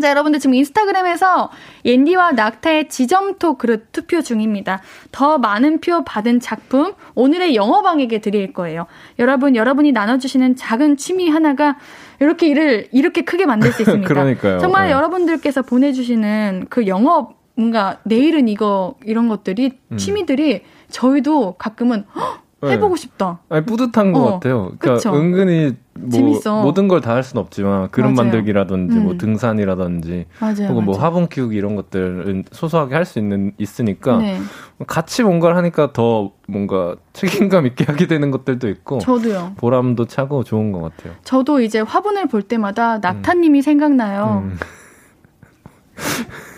자, 여러분들 지금 인스타그램에서 옌디와 낙타의 지점토 그릇 투표 중입니다. 더 많은 표 받은 작품 오늘의 영어방에게 드릴 거예요. 여러분, 여러분이 나눠주시는 작은 취미 하나가 이렇게 일을 이렇게 크게 만들 수 있습니다. 그러니까요. 정말 네. 여러분들께서 보내주시는 그 영어 뭔가 내일은 이거 이런 것들이 음. 취미들이 저희도 가끔은 헉, 네. 해보고 싶다. 아니 뿌듯한 것 어, 같아요. 그러니까 그쵸? 은근히 뭐 재밌어. 모든 걸 다 할 수는 없지만 맞아요. 만들기라든지 뭐 음. 뭐 등산이라든지 맞아요, 혹은 뭐 맞아요. 화분 키우기 이런 것들은 소소하게 할 수 있는 있으니까 네. 같이 뭔가를 하니까 더 뭔가 책임감 있게 하게 되는 것들도 있고 저도요. 보람도 차고 좋은 것 같아요. 저도 이제 화분을 볼 때마다 낙타님이 음. 생각나요. 음.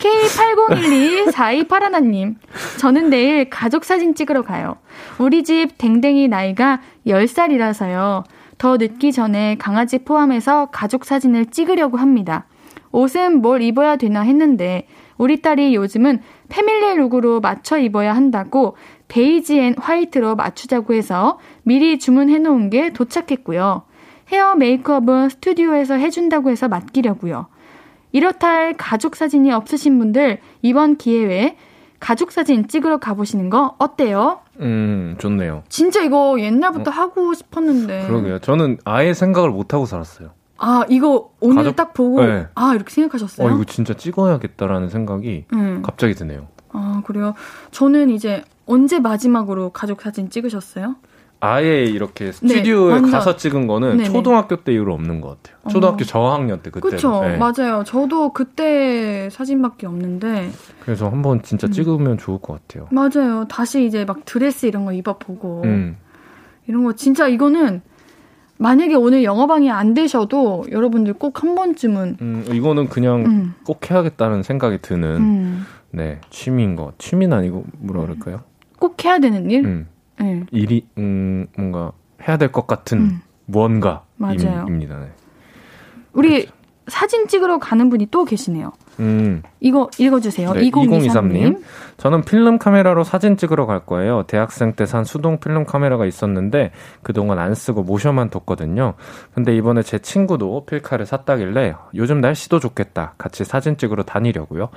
K80124281님, 저는 내일 가족 사진 찍으러 가요. 우리 집 댕댕이 나이가 10살이라서요. 더 늦기 전에 강아지 포함해서 가족 사진을 찍으려고 합니다. 옷은 뭘 입어야 되나 했는데 우리 딸이 요즘은 family look으로 맞춰 입어야 한다고 beige and white로 맞추자고 해서 미리 주문해 놓은 게 도착했고요. 헤어 메이크업은 스튜디오에서 해준다고 해서 맡기려고요. 이렇다 할 가족 사진이 없으신 분들 이번 기회에 가족 사진 찍으러 가보시는 거 어때요? 음, 좋네요. 진짜 이거 옛날부터 어? 하고 싶었는데. 그러게요. 저는 아예 생각을 못 하고 살았어요. 아, 이거 오늘 가족... 딱 보고 네. 아, 이렇게 생각하셨어요? 어, 이거 진짜 찍어야겠다라는 생각이 음. 갑자기 드네요. 아, 그래요? 저는 이제 언제 마지막으로 가족 사진 찍으셨어요? 아예 이렇게 네, 스튜디오에 네, 가서 찍은 거는 네네. 초등학교 때 이후로 없는 것 같아요. 초등학교 어. 저학년 때 그때. 그렇죠, 네. 맞아요. 저도 그때 사진밖에 없는데. 그래서 한번 진짜 음. 찍으면 좋을 것 같아요. 맞아요. 다시 이제 막 드레스 이런 거 입어보고 음. 이런 거 진짜 이거는 만약에 오늘 영어방이 안 되셔도 여러분들 꼭 한 번쯤은. 음, 이거는 그냥 음. 꼭 해야겠다는 생각이 드는 음. 네 취미인 것. 취미는 아니고 뭐라 그럴까요? 꼭 해야 되는 일? 음. 네. 일이 음, 뭔가 해야 될 것 같은 음. 무언가 맞아요. 입니다. 네. 우리 그렇죠. 사진 찍으러 가는 분이 또 계시네요. 음. 이거 읽어주세요. 네, 2023님. 저는 필름 카메라로 사진 찍으러 갈 거예요. 대학생 때 산 수동 필름 카메라가 있었는데 그동안 안 쓰고 모셔만 뒀거든요. 근데 이번에 제 친구도 필카를 샀다길래 요즘 날씨도 좋겠다. 같이 사진 찍으러 다니려고요.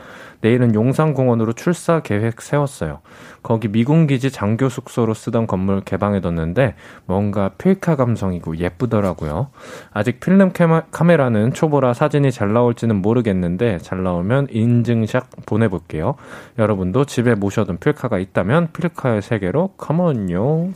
내일은 용산공원으로 출사 계획 세웠어요. 거기 미군기지 장교 숙소로 쓰던 건물 개방해뒀는데 뭔가 필카 감성이고 예쁘더라고요. 아직 필름 카메라는 초보라 사진이 잘 나올지는 모르겠는데 잘 나 오면 인증샷 보내볼게요. 여러분도 집에 모셔둔 필카가 있다면 필카의 세계로 컴온요.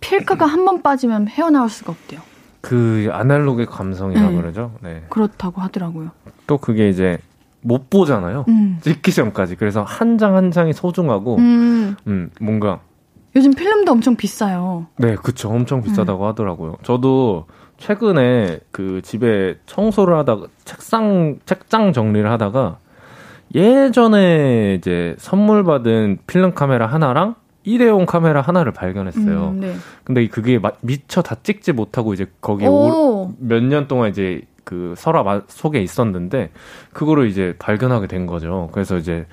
필카가 한 번 빠지면 헤어나올 수가 없대요. 그 아날로그의 감성이라고 네. 그러죠. 네. 그렇다고 하더라고요. 또 그게 이제 못 보잖아요. 음. 찍기 전까지. 그래서 한 장 한 장이 소중하고, 음. 음. 뭔가. 요즘 필름도 엄청 비싸요. 네, 그쵸. 엄청 비싸다고 음. 하더라고요. 저도 최근에 그 집에 청소를 하다가 책상, 책장 정리를 하다가 예전에 이제 선물 받은 필름 카메라 하나랑 일회용 카메라 하나를 발견했어요. 음, 네. 근데 그게 미처 다 찍지 못하고 이제 거기에 몇 년 동안 이제 그 서랍 속에 있었는데 그거를 이제 발견하게 된 거죠. 그래서 이제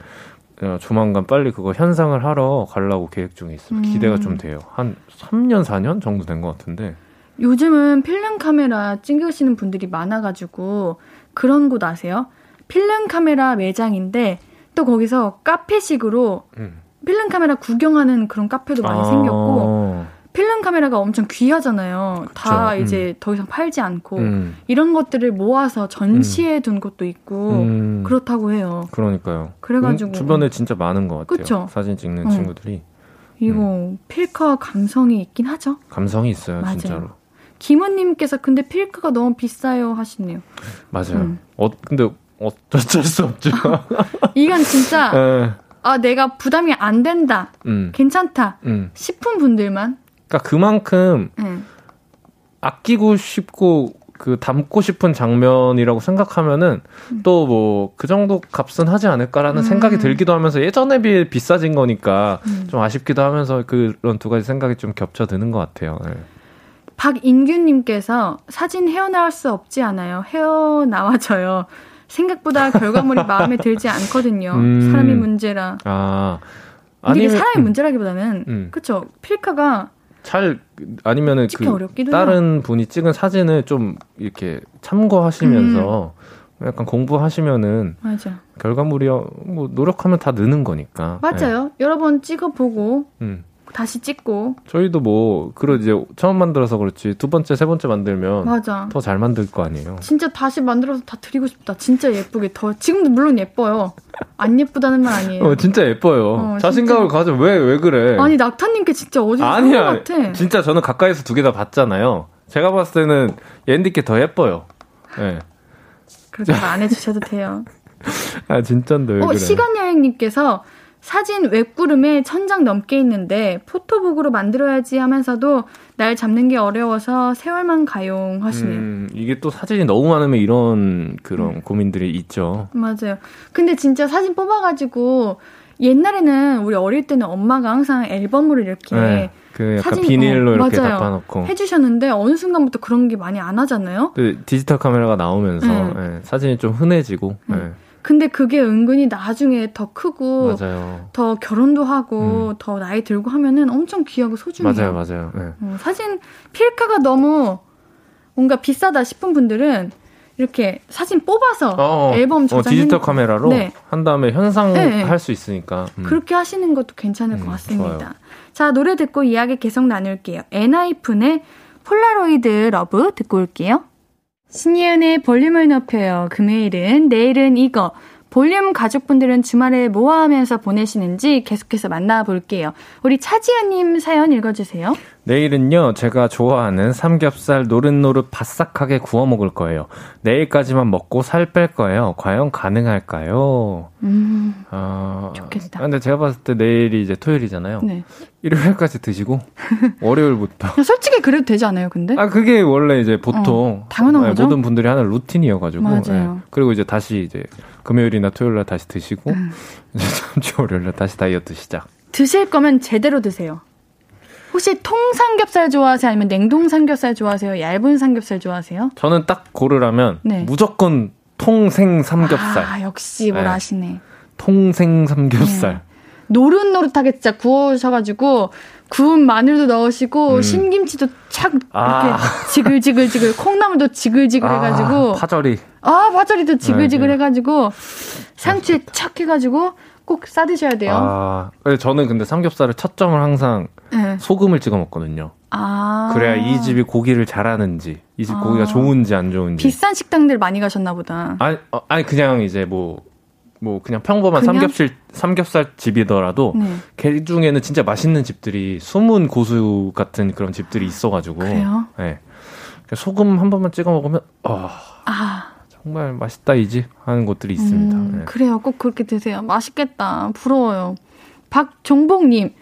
어, 조만간 빨리 그거 현상을 하러 가려고 계획 중에 있습니다. 음. 기대가 좀 돼요. 한 3년, 4년 정도 된 것 같은데. 요즘은 필름 카메라 찍으시는 분들이 많아가지고 그런 곳 아세요? 필름 카메라 매장인데 또 거기서 카페식으로 음. 필름 카메라 구경하는 그런 카페도 많이 아~ 생겼고 필름 카메라가 엄청 귀하잖아요. 그쵸. 다 음. 이제 더 이상 팔지 않고 음. 이런 것들을 모아서 전시해 둔 것도 있고 음. 그렇다고 해요. 그러니까요. 그래가지고 주변에 진짜 많은 것 같아요. 그쵸? 사진 찍는 어. 친구들이. 이거 음. 필카 감성이 있긴 하죠. 감성이 있어요, 맞아요. 진짜로. 김원님께서 근데 필카가 너무 비싸요 하시네요. 맞아요. 음. 어 근데 어쩔 수 없죠. 이건 진짜 네. 아 내가 부담이 안 된다, 음. 괜찮다 음. 싶은 분들만 그러니까 그만큼 음. 아끼고 싶고 그 담고 싶은 장면이라고 생각하면은 음. 또뭐 그 정도 값은 하지 않을까라는 음. 생각이 들기도 하면서 예전에 비해 비싸진 거니까 음. 좀 아쉽기도 하면서 그런 두 가지 생각이 좀 겹쳐드는 것 같아요. 네. 박인규님께서 사진 헤어나올 수 없지 않아요. 헤어나와져요. 생각보다 결과물이 마음에 들지 않거든요. 음. 사람이 문제라. 아. 이게 사람이 문제라기보다는 음. 그쵸 필카가 잘 아니면은 그 다른 해요. 분이 찍은 사진을 좀 이렇게 참고하시면서 음. 약간 공부하시면은 맞아. 결과물이 뭐 노력하면 다 느는 거니까. 맞아요. 네. 여러 번 찍어보고 음. 다시 찍고. 저희도 뭐 그런 이제 처음 만들어서 그렇지 두 번째 세 번째 만들면 맞아. 더 잘 만들 거 아니에요. 진짜 다시 만들어서 다 드리고 싶다. 진짜 예쁘게 더 지금도 물론 예뻐요. 안 예쁘다는 말 아니에요. 어, 진짜 예뻐요. 어, 자신감을 진짜. 가져. 왜, 왜 그래? 아니, 낙타님께 진짜 어디서 아니야. 같아. 진짜 저는 가까이서 두 개 다 봤잖아요. 제가 봤을 때는 옌디께 더 예뻐요. 예. 네. 그렇게 안 해주셔도 돼요. 아, 진짠데. 왜 어, 그래? 시간 여행님께서 사진 웹구름에 천장 넘게 있는데 포토북으로 만들어야지 하면서도 날 잡는 게 어려워서 세월만 가용 하시네요. 음, 이게 또 사진이 너무 많으면 이런 그런 음. 고민들이 있죠. 맞아요. 근데 진짜 사진 뽑아가지고 옛날에는 우리 어릴 때는 엄마가 항상 앨범으로 이렇게 네. 그 약간 사진- 비닐로 어, 이렇게 맞아요. 덮어놓고. 해주셨는데 어느 순간부터 그런 게 많이 안 하잖아요. 그 디지털 카메라가 나오면서 네. 예, 사진이 좀 흔해지고. 예, 근데 그게 은근히 나중에 더 크고 맞아요. 더 결혼도 하고 음. 더 나이 들고 하면은 엄청 귀하고 소중해요. 맞아요, 맞아요. 예. 어, 사진 필카가 너무 뭔가 비싸다 싶은 분들은 이렇게 사진 뽑아서 어, 앨범 어, 저장 디지털 카메라로 네. 한 다음에 현상할 네, 네. 수 있으니까. 음. 그렇게 하시는 것도 괜찮을 것 음, 같습니다. 좋아요. 자, 노래 듣고 이야기 계속 나눌게요. 엔하이픈의 Polaroid Love 듣고 올게요. 신예은의 볼륨을 높여요. 금요일은 내일은 이거. 볼륨 가족분들은 주말에 뭐 하면서 보내시는지 계속해서 만나볼게요. 우리 차지은님 사연 읽어주세요. 내일은요, 제가 좋아하는 삼겹살 노릇노릇 바싹하게 구워 먹을 거예요. 내일까지만 먹고 살 뺄 거예요. 과연 가능할까요? 음, 아, 좋겠다. 근데 제가 봤을 때 내일이 이제 토요일이잖아요. 네. 일요일까지 드시고, 월요일부터. 솔직히 그래도 되지 않아요, 근데? 아, 그게 원래 이제 보통 어, 당연한 네, 거죠. 모든 분들이 하는 루틴이어가지고. 맞아요. 네. 그리고 이제 다시 이제 금요일이나 토요일 날 다시 드시고, 다음 주 월요일 날 다시 다이어트 시작. 드실 거면 제대로 드세요. 혹시 통삼겹살 좋아하세요? 아니면 냉동 삼겹살 좋아하세요? 얇은 삼겹살 좋아하세요? 저는 딱 고르라면 네. 무조건 통생 삼겹살. 아, 역시 뭘 네. 아시네. 통생 삼겹살. 노릇노릇하게 진짜 구우셔가지고 구운 마늘도 넣으시고 음. 신김치도 착 이렇게 아. 지글지글지글 콩나물도 지글지글 해가지고 아, 파절이. 아 파절이도 지글지글 네, 네. 해가지고 상추에 착 해가지고 꼭 싸드셔야 돼요. 아, 저는 근데 삼겹살을 첫 점을 항상 네. 소금을 찍어 먹거든요. 아. 그래야 이 집이 고기를 잘하는지, 이집 아. 고기가 좋은지 안 좋은지. 비싼 식당들 많이 가셨나 보다. 아니, 어, 아니 그냥 이제 뭐, 뭐 그냥 평범한 그냥? 삼겹살 삼겹살 집이더라도 네. 그 중에는 진짜 맛있는 집들이 숨은 고수 같은 그런 집들이 있어가지고. 그래요? 네. 소금 한 번만 찍어 먹으면 아 아. 정말 맛있다 이 집 하는 곳들이 있습니다. 음, 네. 그래요. 꼭 그렇게 드세요. 맛있겠다. 부러워요. 박종복님,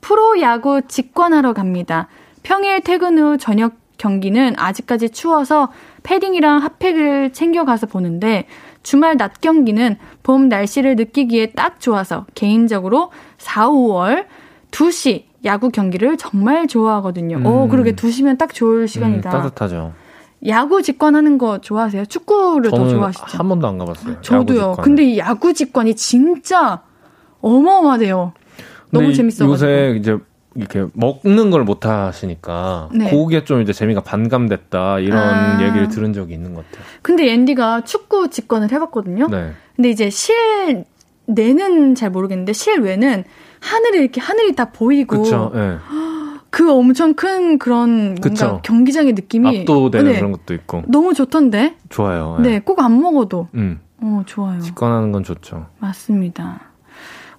프로야구 직관하러 갑니다. 평일 퇴근 후 저녁 경기는 아직까지 추워서 패딩이랑 핫팩을 챙겨가서 보는데 주말 낮 경기는 봄 날씨를 느끼기에 딱 좋아서 개인적으로 4, 5월 2시 야구 경기를 정말 좋아하거든요. 음. 오, 그러게 2시면 딱 좋을 시간이다. 음, 따뜻하죠. 야구 직관하는 거 좋아하세요? 축구를 더 좋아하시죠? 한 번도 안 가봤어요. 저도요. 근데 이 야구 직관이 진짜 어마어마해요. 너무 재밌어가지고. 요새 이제 이렇게 먹는 걸 못 하시니까 네. 그게 좀 이제 재미가 반감됐다 이런 아. 얘기를 들은 적이 있는 것 같아요. 근데 앤디가 축구 직관을 해봤거든요. 네. 근데 이제 실 내는 잘 모르겠는데 실외는 하늘이 이렇게 하늘이 다 보이고 그쵸. 예. 그 엄청 큰 그런 뭔가 그쵸. 경기장의 느낌이 압도되는 네. 그런 것도 있고 너무 좋던데. 좋아요. 예. 네, 꼭 안 먹어도 음. 어 좋아요. 직관하는 건 좋죠. 맞습니다.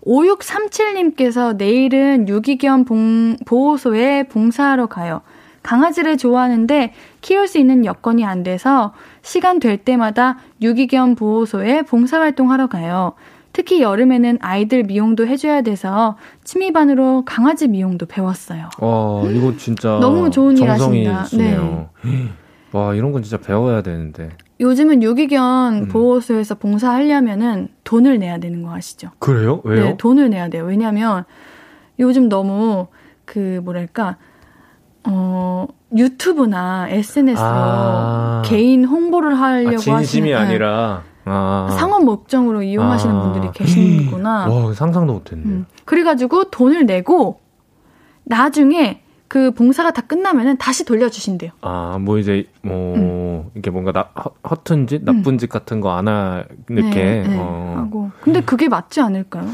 5637님께서 내일은 유기견 봉- 보호소에 봉사하러 가요. 강아지를 좋아하는데 키울 수 있는 여건이 안 돼서 시간 될 때마다 유기견 보호소에 봉사활동하러 가요. 특히 여름에는 아이들 미용도 해줘야 돼서 취미반으로 강아지 미용도 배웠어요. 와 이거 진짜 너무 좋은 일 정성이 하신다. 있으네요. 와 이런 건 진짜 배워야 되는데. 요즘은 유기견 음. 보호소에서 봉사하려면은 돈을 내야 되는 거 아시죠? 그래요? 왜요? 네, 돈을 내야 돼요. 왜냐면 요즘 너무 그 뭐랄까 어 유튜브나 SNS로 아. 개인 홍보를 하려고 아, 진심이 하시는 네, 아니라 아. 상업 목적으로 이용하시는 아. 분들이 계시구나. 와 상상도 못했네. 음. 그래가지고 돈을 내고 나중에 그 봉사가 다 끝나면은 다시 돌려주신대요. 아, 뭐 이제 뭐 음. 이게 뭔가 나, 허, 허튼 짓, 나쁜 짓 같은 거 안 하게 네, 네, 어. 하고. 근데 그게 맞지 않을까요?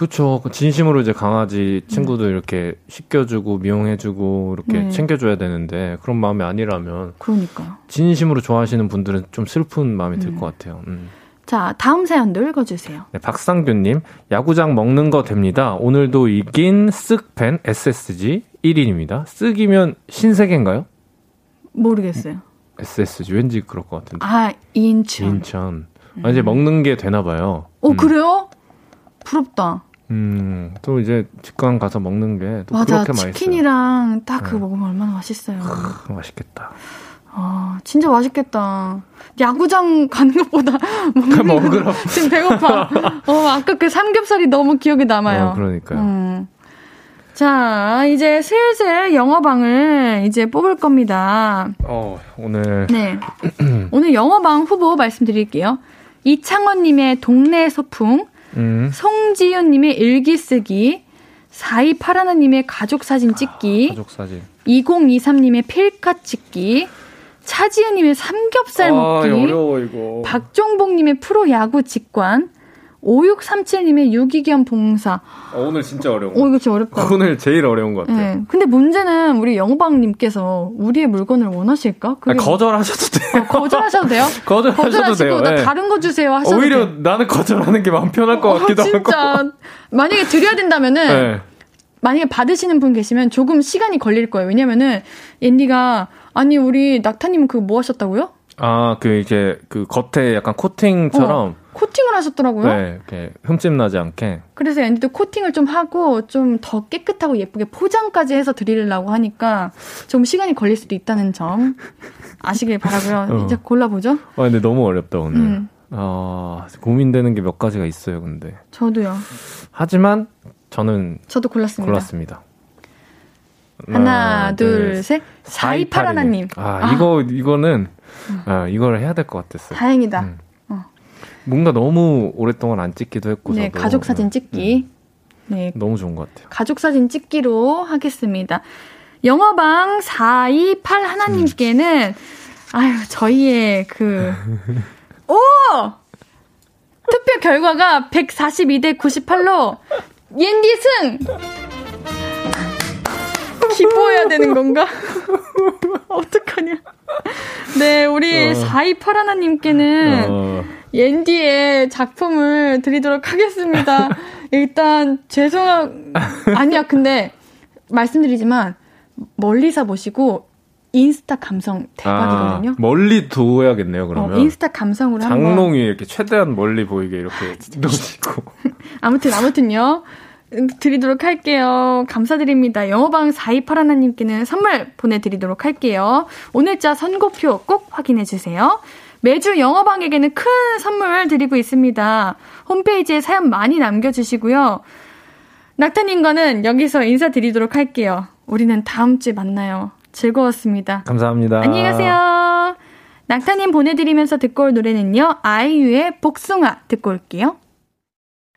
그렇죠. 진심으로 이제 강아지 친구도 이렇게 씻겨주고 미용해주고 이렇게 음. 네. 챙겨줘야 되는데 그런 마음이 아니라면 그러니까요. 진심으로 좋아하시는 분들은 좀 슬픈 마음이 들 음. 것 같아요. 음. 자, 다음 사연도 읽어주세요. 네, 박상규님, 야구장 먹는 거 됩니다. 오늘도 이긴 쓱팬 SSG 1인입니다. 쓱이면 신세계인가요? 모르겠어요. SSG 왠지 그럴 것 같은데. 아, 인천. 인천. 아, 이제 먹는 게 되나 봐요. 어, 음. 그래요? 부럽다. 음, 또 이제 직관 가서 먹는 게또 맞아. 그렇게 맛있어요. 치킨이랑 딱 그거 네. 먹으면 얼마나 맛있어요. 크, 맛있겠다. 아, 진짜 맛있겠다. 야구장 가는 것보다 먹는 먹으러. 지금 배고파. 어, 아까 그 삼겹살이 너무 기억에 남아요. 어, 그러니까요. 음. 자, 이제 슬슬 영어방을 이제 뽑을 겁니다. 어, 오늘. 네. 오늘 영어방 후보 말씀드릴게요. 이창원님의 동네 소풍, 음. 송지윤님의 일기 쓰기, 4281님의 가족 사진 찍기, 아, 가족 사진. 2023님의 필카 찍기, 차지은님의 삼겹살 아, 먹기, 어려워, 이거. 박종복님의 프로 야구 직관, 5637님의 유기견 봉사. 어, 오늘 진짜 어려운 오, 거. 이거 진짜 어렵다. 오늘 제일 어려운 것 같아요. 네. 근데 문제는 우리 영어방님께서 우리의 물건을 원하실까? 그게 아니, 거절하셔도 돼요. 거절하셔도 돼요? 거절하셔도 돼요. 나 네. 다른 거 주세요 하셔도 오히려 돼요. 나는 거절하는 게 마음 편할 것 같기도 어, 진짜 하고. 만약에 드려야 된다면은 네. 만약에 받으시는 분 계시면 조금 시간이 걸릴 거예요. 왜냐면은 옌디가 아니 우리 낙타님 그거 뭐 하셨다고요? 아, 그 이제 그 겉에 약간 코팅처럼 코팅을 하셨더라고요. 네, 이렇게 흠집 나지 않게. 그래서 앤디도 코팅을 좀 하고 좀 더 깨끗하고 예쁘게 포장까지 해서 드리려고 하니까 좀 시간이 걸릴 수도 있다는 점 아시길 바라고요. 어. 이제 골라보죠. 아, 근데 너무 어렵다 오늘. 음. 아, 고민되는 게 몇 가지가 있어요, 근데. 저도요. 하지만 저는 저도 골랐습니다. 골랐습니다. 하나, 둘, 셋. 4281님. 아, 이거 이거는 아, 이걸 해야 될 것 같았어요. 다행이다. 음. 뭔가 너무 오랫동안 안 찍기도 했고 네, 저도. 가족 사진 음, 찍기. 네, 너무 좋은 것 같아요. 가족 사진 찍기로 하겠습니다. 영어방 428 하나님께는 아유 저희의 그 오! 투표 결과가 142대 98로 옌디 승! 기뻐해야 되는 건가? 어떡하냐. 네, 우리 어. 428 하나님께는 어, 옌디의 작품을 드리도록 하겠습니다. 일단 죄송하 아니야 근데 말씀드리지만 멀리서 보시고 인스타 감성 대박이거든요. 아, 멀리 둬야겠네요, 그러면. 어, 인스타 감성으로 한번 장롱 위에 이렇게 최대한 멀리 보이게 이렇게 놓으시고. 아무튼 아무튼요. 음, 드리도록 할게요. 감사드립니다. 영어방 428 하나님께는 선물 보내드리도록 할게요. 오늘자 선고표 꼭 확인해주세요. 매주 영어방에게는 큰 선물 드리고 있습니다. 홈페이지에 사연 많이 남겨주시고요. 낙타님과는 여기서 인사드리도록 할게요. 우리는 다음 주에 만나요. 즐거웠습니다. 감사합니다. 안녕히 가세요. 낙타님 보내드리면서 듣고 올 노래는요. 아이유의 복숭아 듣고 올게요.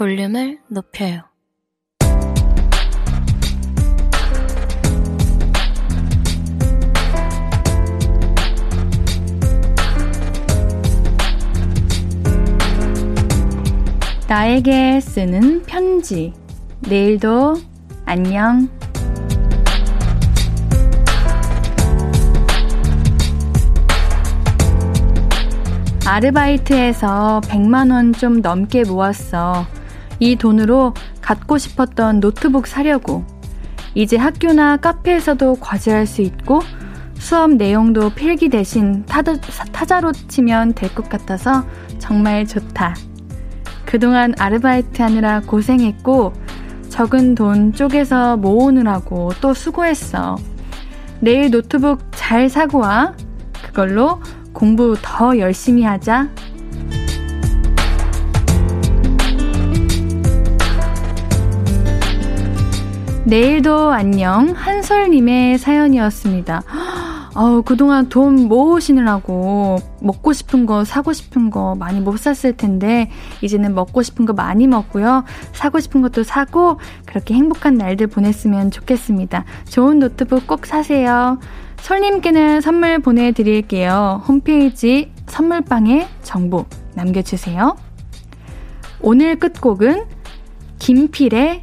볼륨을 높여요. 나에게 쓰는 편지. 내일도 안녕. 아르바이트에서 100만원 좀 넘게 모았어. 이 돈으로 갖고 싶었던 노트북 사려고. 이제 학교나 카페에서도 과제할 수 있고 수업 내용도 필기 대신 타자, 타자로 치면 될 것 같아서 정말 좋다. 그동안 아르바이트 하느라 고생했고 적은 돈 쪼개서 모으느라고 또 수고했어. 내일 노트북 잘 사고 와. 그걸로 공부 더 열심히 하자. 내일도 안녕 한솔님의 사연이었습니다. 어, 그동안 돈 모으시느라고 먹고 싶은 거, 사고 싶은 거 많이 못 샀을 텐데, 이제는 먹고 싶은 거 많이 먹고요. 사고 싶은 것도 사고, 그렇게 행복한 날들 보냈으면 좋겠습니다. 좋은 노트북 꼭 사세요. 솔님께는 선물 보내드릴게요. 홈페이지 선물방에 정보 남겨주세요. 오늘 끝곡은 김필의